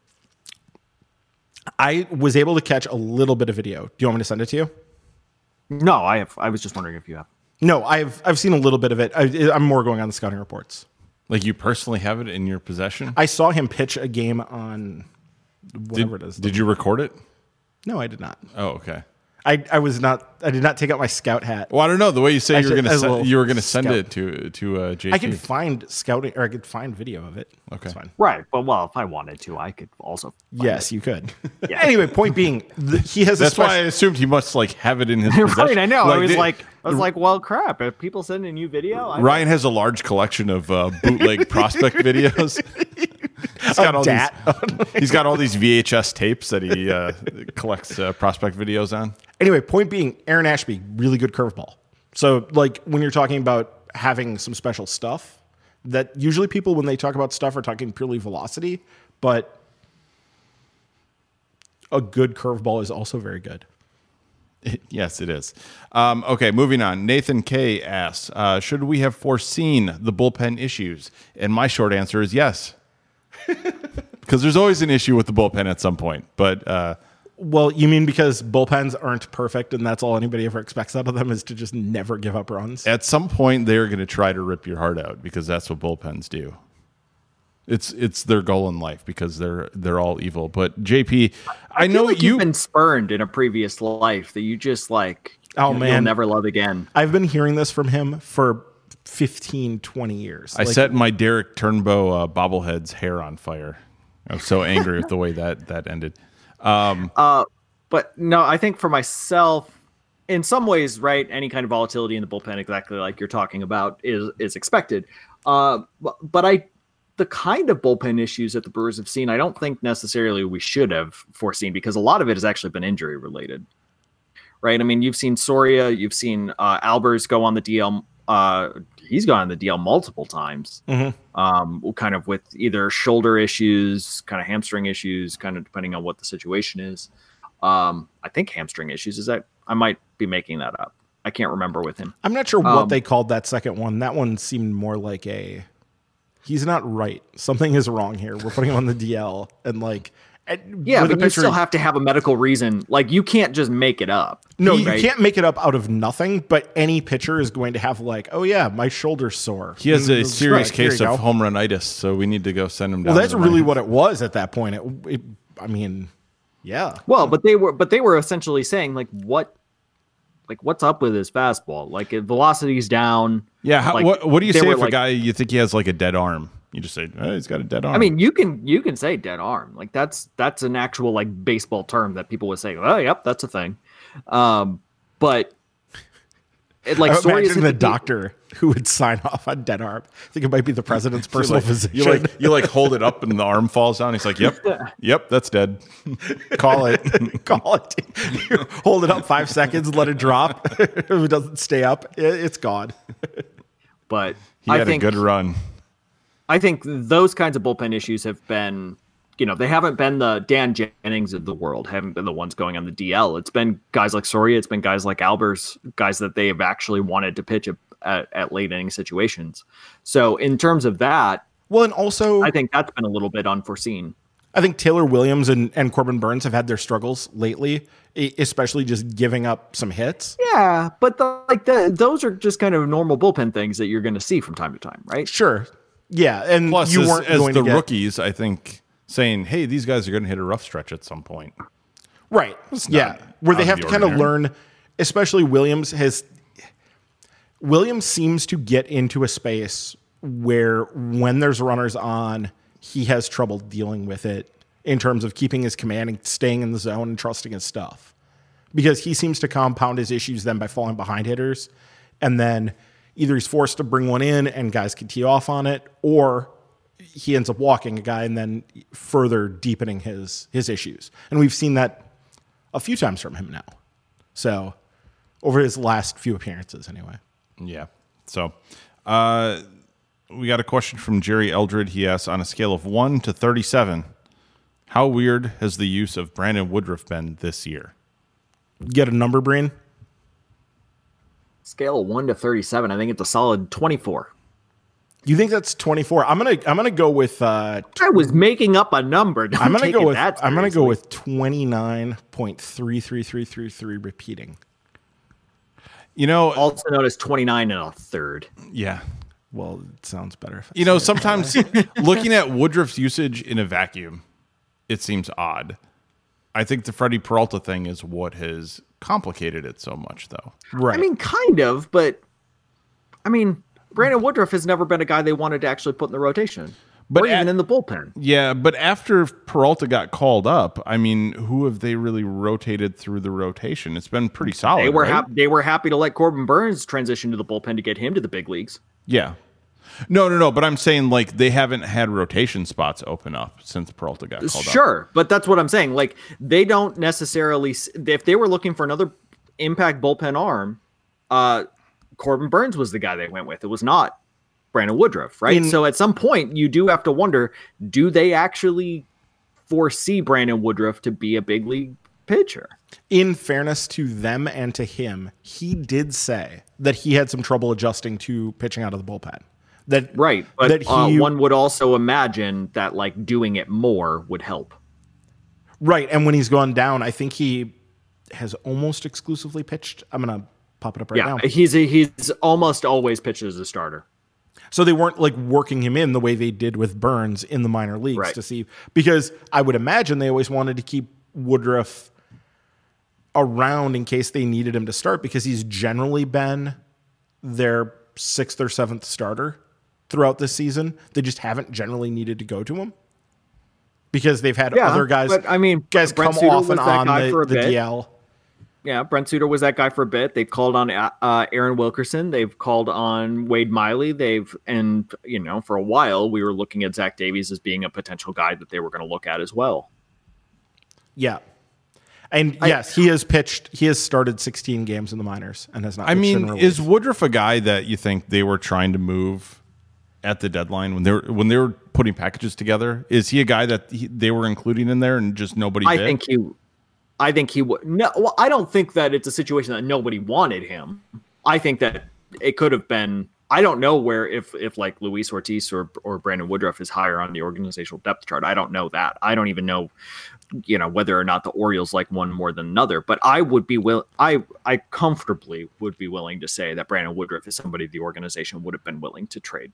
I was able to catch a little bit of video. Do you want me to send it to you? No, I have. I was just wondering if you have. No, I've I've seen a little bit of it. I, I'm more going on the scouting reports. Like you personally have it in your possession? I saw him pitch a game on whatever did, it is. Did you record it? no, I did not. Oh, okay. I, I was not. I did not take out my scout hat. Well, I don't know. The way you say you were Actually, gonna a send, you were gonna send scout. it to to uh, JP. I could find scouting, or I could find video of it. Okay. It's fine. Right, but well, if I wanted to, I could also. find Yes, it. you could. Yeah. anyway, point being, the, he has. That's a special, why I assumed he must like have it in his possession. right. I know. I was they- like, I was like, well, crap. If people sending you video, I, Ryan has a large collection of uh, bootleg prospect videos. He's got all dat. these. He's got all these VHS tapes that he uh, collects uh, prospect videos on. Anyway, point being, Aaron Ashby, really good curveball. So, like when you're talking about having some special stuff, that usually people when they talk about stuff are talking purely velocity, but a good curveball is also very good. yes, it is. Um, okay, moving on. Nathan K asks, uh, should we have foreseen the bullpen issues? And my short answer is yes. Because there's always an issue with the bullpen at some point. But uh, Well, you mean because bullpens aren't perfect and that's all anybody ever expects out of them is to just never give up runs? at some point, they're going to try to rip your heart out because that's what bullpens do. It's it's their goal in life because they're they're all evil. But JP, I, feel know like you you've been spurned in a previous life that you just like. Oh, you'll man. never love again. I've been hearing this from him for 15, 20 years. I Like, set my Derek Turnbow uh, bobblehead's hair on fire. I was so angry with the way that that ended. But no, I think for myself, in some ways, right, any kind of volatility in the bullpen, exactly like you're talking about, is is expected. Uh, but, but I, the kind of bullpen issues that the Brewers have seen, I don't think necessarily we should have foreseen because a lot of it has actually been injury related. Right. I mean, you've seen Soria, you've seen uh, Albers go on the DL. Uh, he's gone on the DL multiple times Mhm. um, kind of with either shoulder issues, kind of hamstring issues, kind of depending on what the situation is. Um, I think hamstring issues is that I might be making that up. I can't remember with him. I'm not sure what Um, they called that second one. That one seemed more like a he's not right. Something is wrong here. We're putting him on the DL and like Yeah, but you still have to have a medical reason. Like you can't just make it up. No, Right? you can't make it up out of nothing, but any pitcher is going to have like, oh yeah, my shoulder's sore. He has a Mm, serious right, case of go. home runitis, so we need to go send him down. Well, that's really Ryan. what it was at that point. It, it, I mean, yeah. Well, but they were, but they were essentially saying like, what, like, what's up with his fastball? Like, if velocity's down. Yeah. How, like, what What do you say were if a guy you think he has like a dead arm? You just say, oh, he's got a dead arm. I mean, you can you can say dead arm. Like that's that's an actual like baseball term that people would say. Oh, yep, that's a thing. Um, but it, like I Soria's imagine the the- doctor who would sign off on dead arm. I think it might be the president's you personal like, physician. you like you like hold it up and the arm falls down. He's like, yep, yep, that's dead. Call it. call it. You hold it up five seconds, let it drop. if it doesn't stay up, it, it's gone. But He I had think a good run. I think those kinds of bullpen issues have been, you know, they haven't been the Dan Jennings of the world, haven't been the ones going on the DL. It's been guys like Soria, it's been guys like Albers, guys that they have actually wanted to pitch at, at late inning situations. So in terms of that, Well, and also, I think that's been a little bit unforeseen. I think Taylor Williams and, and Corbin Burnes have had their struggles lately, especially just giving up some hits. Yeah, but the, like the, those are just kind of normal bullpen things that you're going to see from time to time, right? Sure. Yeah, and Plus, you as, weren't as going the to get rookies, I think saying, "Hey, these guys are going to hit a rough stretch at some point." right. not Yeah, where they have of to the kind of learn. Especially Williams has. Williams seems to get into a space where when there's runners on, he has trouble dealing with it in terms of keeping his command and staying in the zone and trusting his stuff. Because he seems to compound his issues then by falling behind hitters. And then either he's forced to bring one in and guys can tee off on it, or he ends up walking a guy and then further deepening his his issues. And we've seen that a few times from him now. So over his last few appearances anyway. Yeah. So, uh, we got a question from Jerry Eldred. He asks, on a scale of one to thirty-seven, how weird has the use of Brandon Woodruff been this year? Get a number, Breen. Scale of one to thirty-seven. I think it's a solid twenty-four. You think that's 24? I'm going to I'm going to go with uh I was making up a number. Don't I'm going to go with that I'm going to go with 29.33333 repeating. You know, also known as twenty-nine and a third. yeah. Well, it sounds better. If You know, sometimes looking at Woodruff's usage in a vacuum, it seems odd. I think the Freddie Peralta thing is what has complicated it so much, though. right. I mean, kind of, but I mean, Brandon Woodruff has never been a guy they wanted to actually put in the rotation, But or even at- in the bullpen. Yeah, but after Peralta got called up, I mean, who have they really rotated through the rotation? It's been pretty solid. They were right? happy. They were happy to let Corbin Burnes transition to the bullpen to get him to the big leagues. Yeah. No, no, no. But I'm saying like they haven't had rotation spots open up since Peralta got called up. Sure, but that's what I'm saying. Like they don't necessarily. If they were looking for another impact bullpen arm, uh, Corbin Burnes was the guy they went with. It was not Brandon Woodruff, right? In- so at some point, you do have to wonder: Do they actually foresee Brandon Woodruff to be a big league pitcher? in fairness to them and to him, he did say that he had some trouble adjusting to pitching out of the bullpen. That Right, but that uh, he one would also imagine that like doing it more would help. right, and when he's gone down, I think he has almost exclusively pitched. I'm gonna pop it up right Yeah, now. he's he's almost always pitched as a starter. So they weren't like working him in the way they did with Burnes in the minor leagues Right. to see because I would imagine they always wanted to keep Woodruff around in case they needed him to start because he's generally been their sixth or seventh starter throughout this season. They just haven't generally needed to go to him because they've had Yeah, other guys but, I mean, guys Brent come Suter off and on the, for the. DL. Yeah, Brent Suter was that guy for a bit. They've called on uh, Aaron Wilkerson. They've called on Wade Miley. They've and you know for a while we were looking at Zach Davies as being a potential guy that they were going to look at as well. Yeah. And yes, he has pitched. He has started 16 games in the minors and has not. I pitched in mean, is Woodruff a guy that you think they were trying to move at the deadline when they were when they were putting packages together? Is he a guy that he, they were including in there and just nobody? I think he, I think he would. No, well, I don't think that it's a situation that nobody wanted him. I think that it could have been. I don't know where if if like Luis Ortiz or or Brandon Woodruff is higher on the organizational depth chart. I don't know that. I don't even know, you know, whether or not the Orioles like one more than another. But I would be will. I I comfortably would be willing to say that Brandon Woodruff is somebody the organization would have been willing to trade.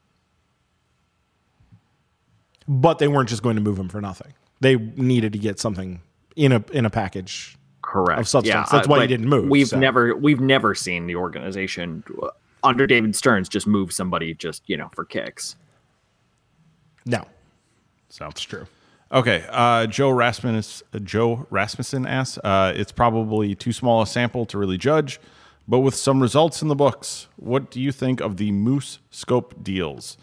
But they weren't just going to move him for nothing. They needed to get something in a in a package. correct of substance. That's why he didn't move, We've so. never we've never seen the organization uh, under David Stearns just move somebody just you know for kicks. No, sounds true. Okay, uh, Joe Rasmus. Uh, Joe Rasmussen asks, uh, "It's probably too small a sample to really judge, but with some results in the books, what do you think of the Moose Schoop deals?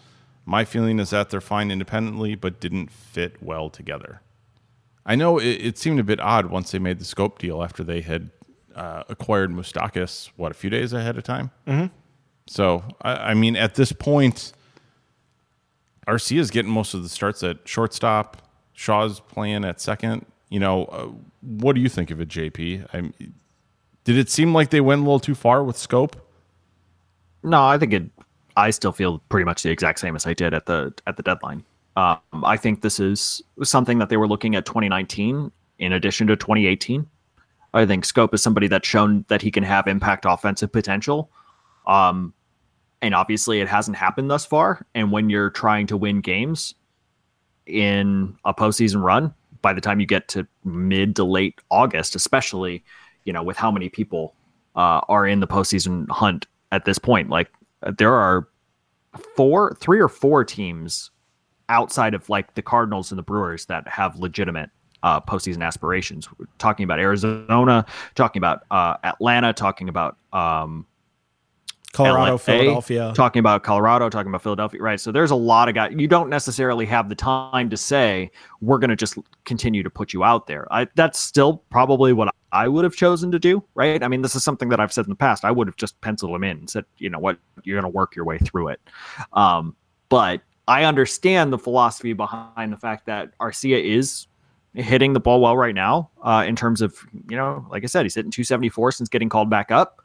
My feeling is that they're fine independently, but didn't fit well together. I know it, it seemed a bit odd once they made the Schoop deal after they had uh, acquired Moustakas. What a few days ahead of time. Mm-hmm. So, I, I mean, at this point." Arcia is getting most of the starts at shortstop. Shaw's playing at second. You know, uh, what do you think of it, JP? I, did it seem like they went a little too far with Schoop? No, I think it. I still feel pretty much the exact same as I did at the at the deadline. Um, I think this is something that they were looking at 2019 in addition to 2018. I think Schoop is somebody that's shown that he can have impact offensive potential. Um, And obviously, it hasn't happened thus far. And when you're trying to win games in a postseason run, by the time you get to mid to late August, especially, you know, with how many people uh, are in the postseason hunt at this point, like there are four, three or four teams outside of like the Cardinals and the Brewers that have legitimate uh, postseason aspirations. We're talking about Arizona, talking about uh, Atlanta, talking about um, Colorado, LA, Philadelphia. talking about Colorado, talking about Philadelphia, right? So there's a lot of guys. You don't necessarily have the time to say we're going to just continue to put you out there. I, that's still probably what I would have chosen to do, right? I mean, this is something that I've said in the past. I would have just penciled him in and said, you know what, you're going to work your way through it. Um, but I understand the philosophy behind the fact that Arcia is hitting the ball well right now. Uh, in terms of, you know, like I said, he's hitting 274 since getting called back up,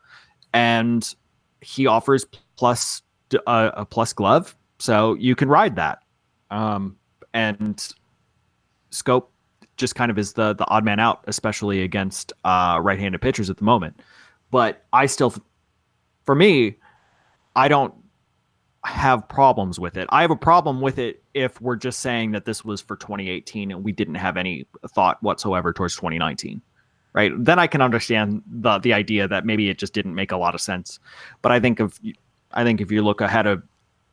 and he offers plus uh, a plus glove, so you can ride that. Um, and Schoop just kind of is the the odd man out, especially against uh, right-handed pitchers at the moment. But I still, for me, I don't have problems with it. I have a problem with it if we're just saying that this was for 2018 and we didn't have any thought whatsoever towards 2019. Right? Then I can understand the the idea that maybe it just didn't make a lot of sense. But I think of I think if you look ahead of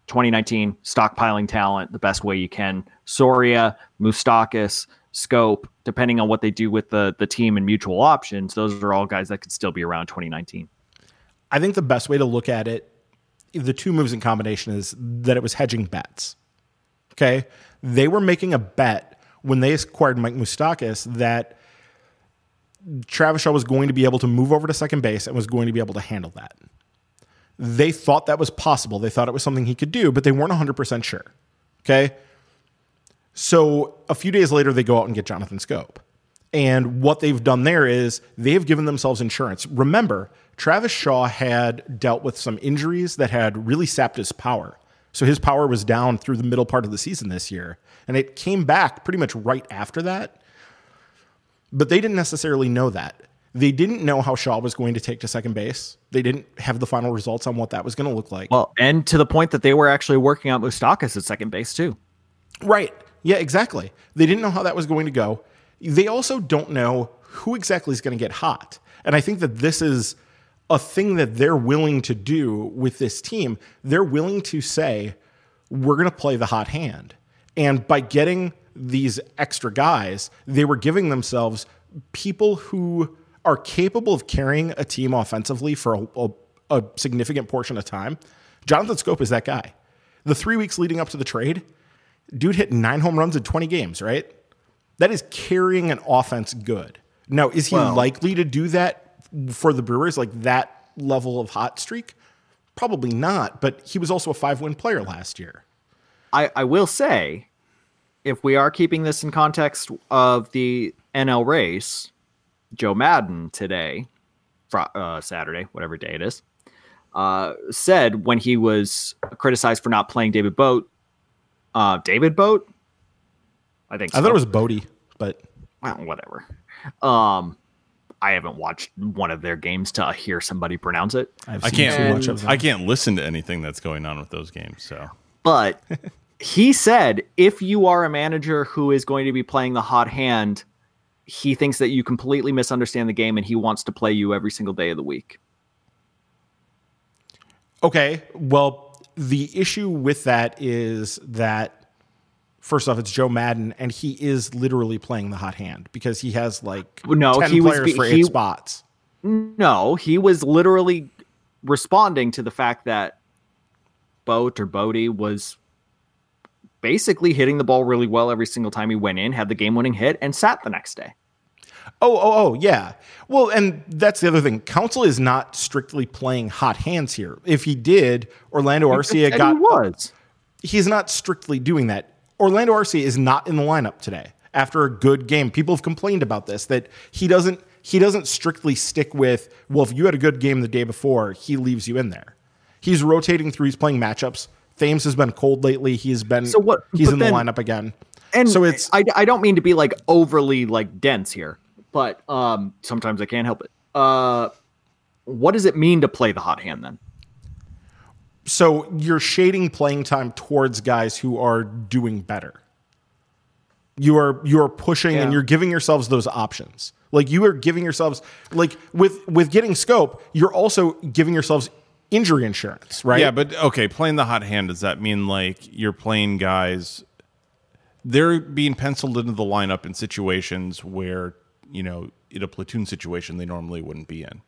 2019, stockpiling talent the best way you can. Soria, Moustakas, Schoop, depending on what they do with the the team and mutual options, those are all guys that could still be around 2019. I think the best way to look at it, the two moves in combination, is that it was hedging bets. Okay. They were making a bet when they acquired Mike Moustakas that Travis Shaw was going to be able to move over to second base and was going to be able to handle that. They thought that was possible. They thought it was something he could do, but they weren't 100% sure. Okay. So a few days later, they go out and get Jonathan Schoop. And what they've done there is they've given themselves insurance. Remember, Travis Shaw had dealt with some injuries that had really sapped his power. So his power was down through the middle part of the season this year. And it came back pretty much right after that. But they didn't necessarily know that. They didn't know how Shaw was going to take to second base. They didn't have the final results on what that was going to look like. Well, and to the point that they were actually working out Moustakas at second base too. Right. Yeah, exactly. They didn't know how that was going to go. They also don't know who exactly is going to get hot. And I think that this is a thing that they're willing to do with this team. They're willing to say, we're going to play the hot hand. And by getting these extra guys, they were giving themselves people who are capable of carrying a team offensively for a, a, a significant portion of time. Jonathan Schoop is that guy. The three weeks leading up to the trade, dude hit nine home runs in 20 games, right? That is carrying an offense good. Now, is he Well- likely to do that for the Brewers, like that level of hot streak? Probably not, but he was also a five win player last year. I, I will say, if we are keeping this in context of the NL race, Joe Maddon today, uh, Saturday, whatever day it is, uh, said when he was criticized for not playing David Boat, uh, David Boat, I think So. I thought it was Bodie, but well, whatever. Um, I haven't watched one of their games to hear somebody pronounce it. I've I can't. too much of them. I can't listen to anything that's going on with those games. So But he said if you are a manager who is going to be playing the hot hand, he thinks that you completely misunderstand the game and he wants to play you every single day of the week. Okay. Well, the issue with that is that first off, it's Joe Maddon, and he is literally playing the hot hand because he has like No, 10 he was be- for he- eight spots. No, he was literally responding to the fact that Boat or Bodie was basically hitting the ball really well every single time he went in, had the game winning hit, and sat the next day. Oh, oh, oh, yeah. Well, and that's the other thing. Counsell is not strictly playing hot hands here. If he did, Orlando Arcia And got he was. he's not strictly doing that. Orlando Arcia is not in the lineup today after a good game. People have complained about this that he doesn't he doesn't strictly stick with well if you had a good game the day before, he leaves you in there. He's rotating through, he's playing matchups. Thames has been cold lately. He's been So what- he's in then- the lineup again. And so it's I, I don't mean to be like overly like dense here, but um sometimes I can't help it. Uh what does it mean to play the hot hand then? so you're shading playing time towards guys who are doing better. You are you are pushing and you're giving yourselves those options. Like you are giving yourselves like with with getting Schoop, you're also giving yourselves injury insurance, right? Yeah, but okay, playing the hot hand does that mean like you're playing guys? They're being penciled into the lineup in situations where you know in a platoon situation they normally wouldn't be in.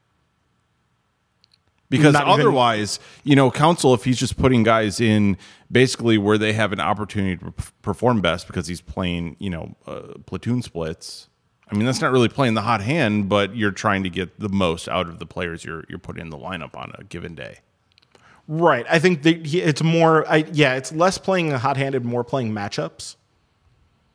Because Not even- otherwise, you know, Counsell if he's just putting guys in basically where they have an opportunity to perform best because he's playing, you know, uh, platoon splits. I mean, that's not really playing the hot hand, but you're trying to get the most out of the players you're you're putting in the lineup on a given day. Right. I think that it's more I yeah, it's less playing a hot-handed, more playing matchups.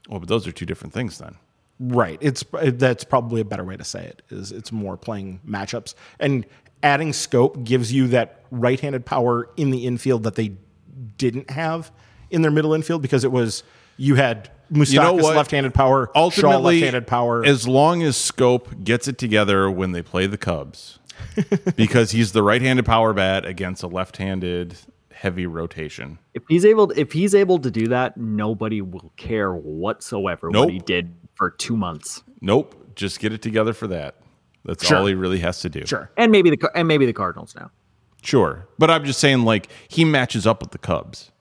Well, but those are two different things then. Right. It's that's probably a better way to say it. Is it's more playing matchups and adding Schoop gives you that right-handed power in the infield that they didn't have in their middle infield because it was you had Moustakas You know left-handed power, Shaw left-handed power. as long as Schoop gets it together when they play the Cubs, because he's the right-handed power bat against a left-handed heavy rotation. If he's able, if he's able to do that, nobody will care whatsoever Nope. what he did for two months, Nope, just get it together for that. That's Sure. all he really has to do. sure. and maybe the and maybe the Cardinals now. Sure. But I'm just saying, like, he matches up with the Cubs.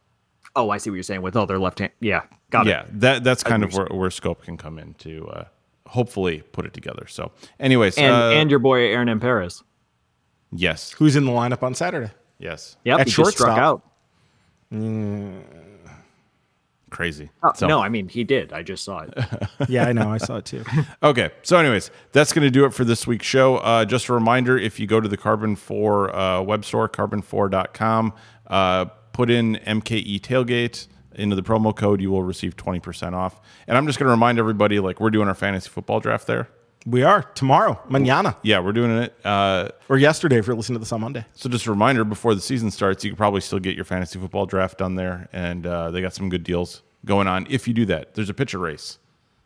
Oh, I see what you're saying with oh, their left hand. Yeah, got yeah, it. Yeah. That that's kind of where, where Schoop can come in to uh, hopefully put it together. So, anyways, And uh, and your boy Aaron M. Perez. yes, Who's in the lineup on Saturday? yes, Yep, At he just struck shortstop. out. Crazy. Oh, So- No, I mean he did. I just saw it. Yeah, I know. I saw it too. Okay. So, anyways, that's going to do it for this week's show. Uh, just a reminder if you go to the Karben4 uh, web store, karben4.com, uh, put in MKE Tailgate into the promo code, you will receive 20% off. And I'm just going to remind everybody like, we're doing our fantasy football draft there. We are tomorrow, mañana, Yeah, we're doing it. Uh, or yesterday if you're listening to this on Monday. so, just a reminder before the season starts, you can probably still get your fantasy football draft done there. And uh, they got some good deals going on if you do that. There's a pitcher race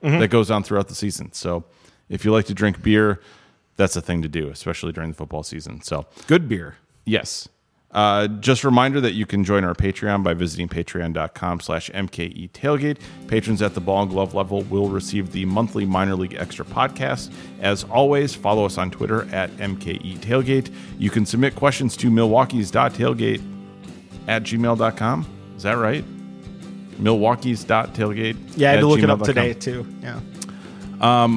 that goes on throughout the season. So, if you like to drink beer, that's a thing to do, especially during the football season. So, Good beer. yes. Uh, just a reminder that you can join our Patreon by visiting patreon.com slash MKE tailgate. Patrons at the ball and glove level will receive the monthly minor league extra podcast. As always, follow us on Twitter at MKE tailgate. You can submit questions to milwaukee's.tailgate at gmail.com. Is that right? Milwaukee's.tailgate. Yeah, I had to look it up today too. Yeah.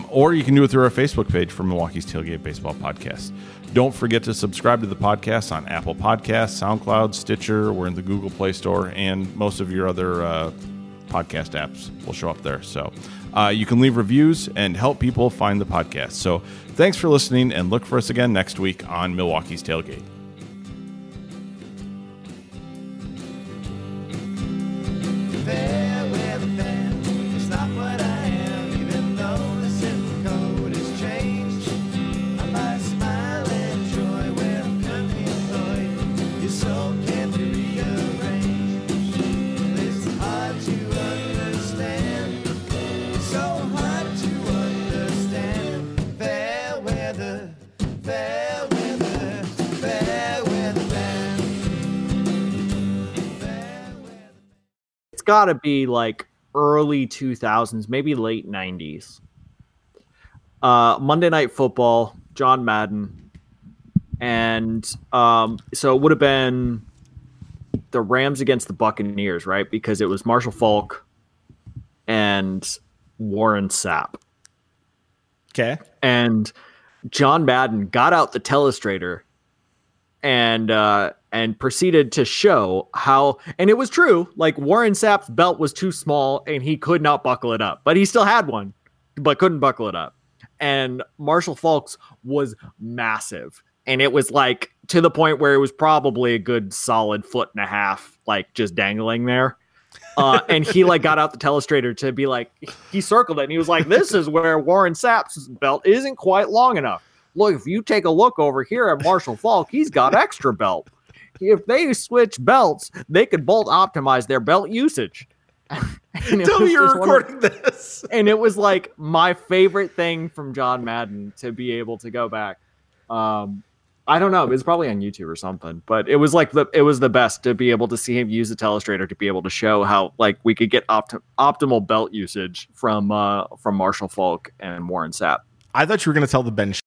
Or you can do it through our Facebook page for Milwaukee's Tailgate Baseball Podcast. Don't forget to subscribe to the podcast on Apple Podcasts, SoundCloud, Stitcher. We're in the Google Play Store, and most of your other uh, podcast apps will show up there. So uh, you can leave reviews and help people find the podcast. So thanks for listening, and look for us again next week on Milwaukee's Tailgate. Got to be like early 2000s, maybe late 90s. Uh, Monday Night Football, John Madden, and um, so it would have been the Rams against the Buccaneers, right? Because it was Marshall Faulk and Warren Sapp. Okay. and John Madden got out the telestrator and uh and proceeded to show how and it was true like Warren Sapp's belt was too small and he could not buckle it up but he still had one but couldn't buckle it up. And Marshall Faulk's was massive and it was like to the point where it was probably a good solid foot and a half like just dangling there. Uh, and he like got out the telestrator to be like he circled it and he was like this is where warren sapp's belt isn't quite long enough. Look if you take a look over here at marshall faulk he's got extra belt if they switch belts they could both optimize their belt usage And it Tell was me you're just one of- recording this. and it was like my favorite thing from John Madden to be able to go back. Um, I don't know. It was probably on YouTube or something, but it was like the it was the best to be able to see him use the telestrator to be able to show how like we could get opt- optimal belt usage from uh from Marshall Faulk and Warren Sapp. I thought you were going to tell the Ben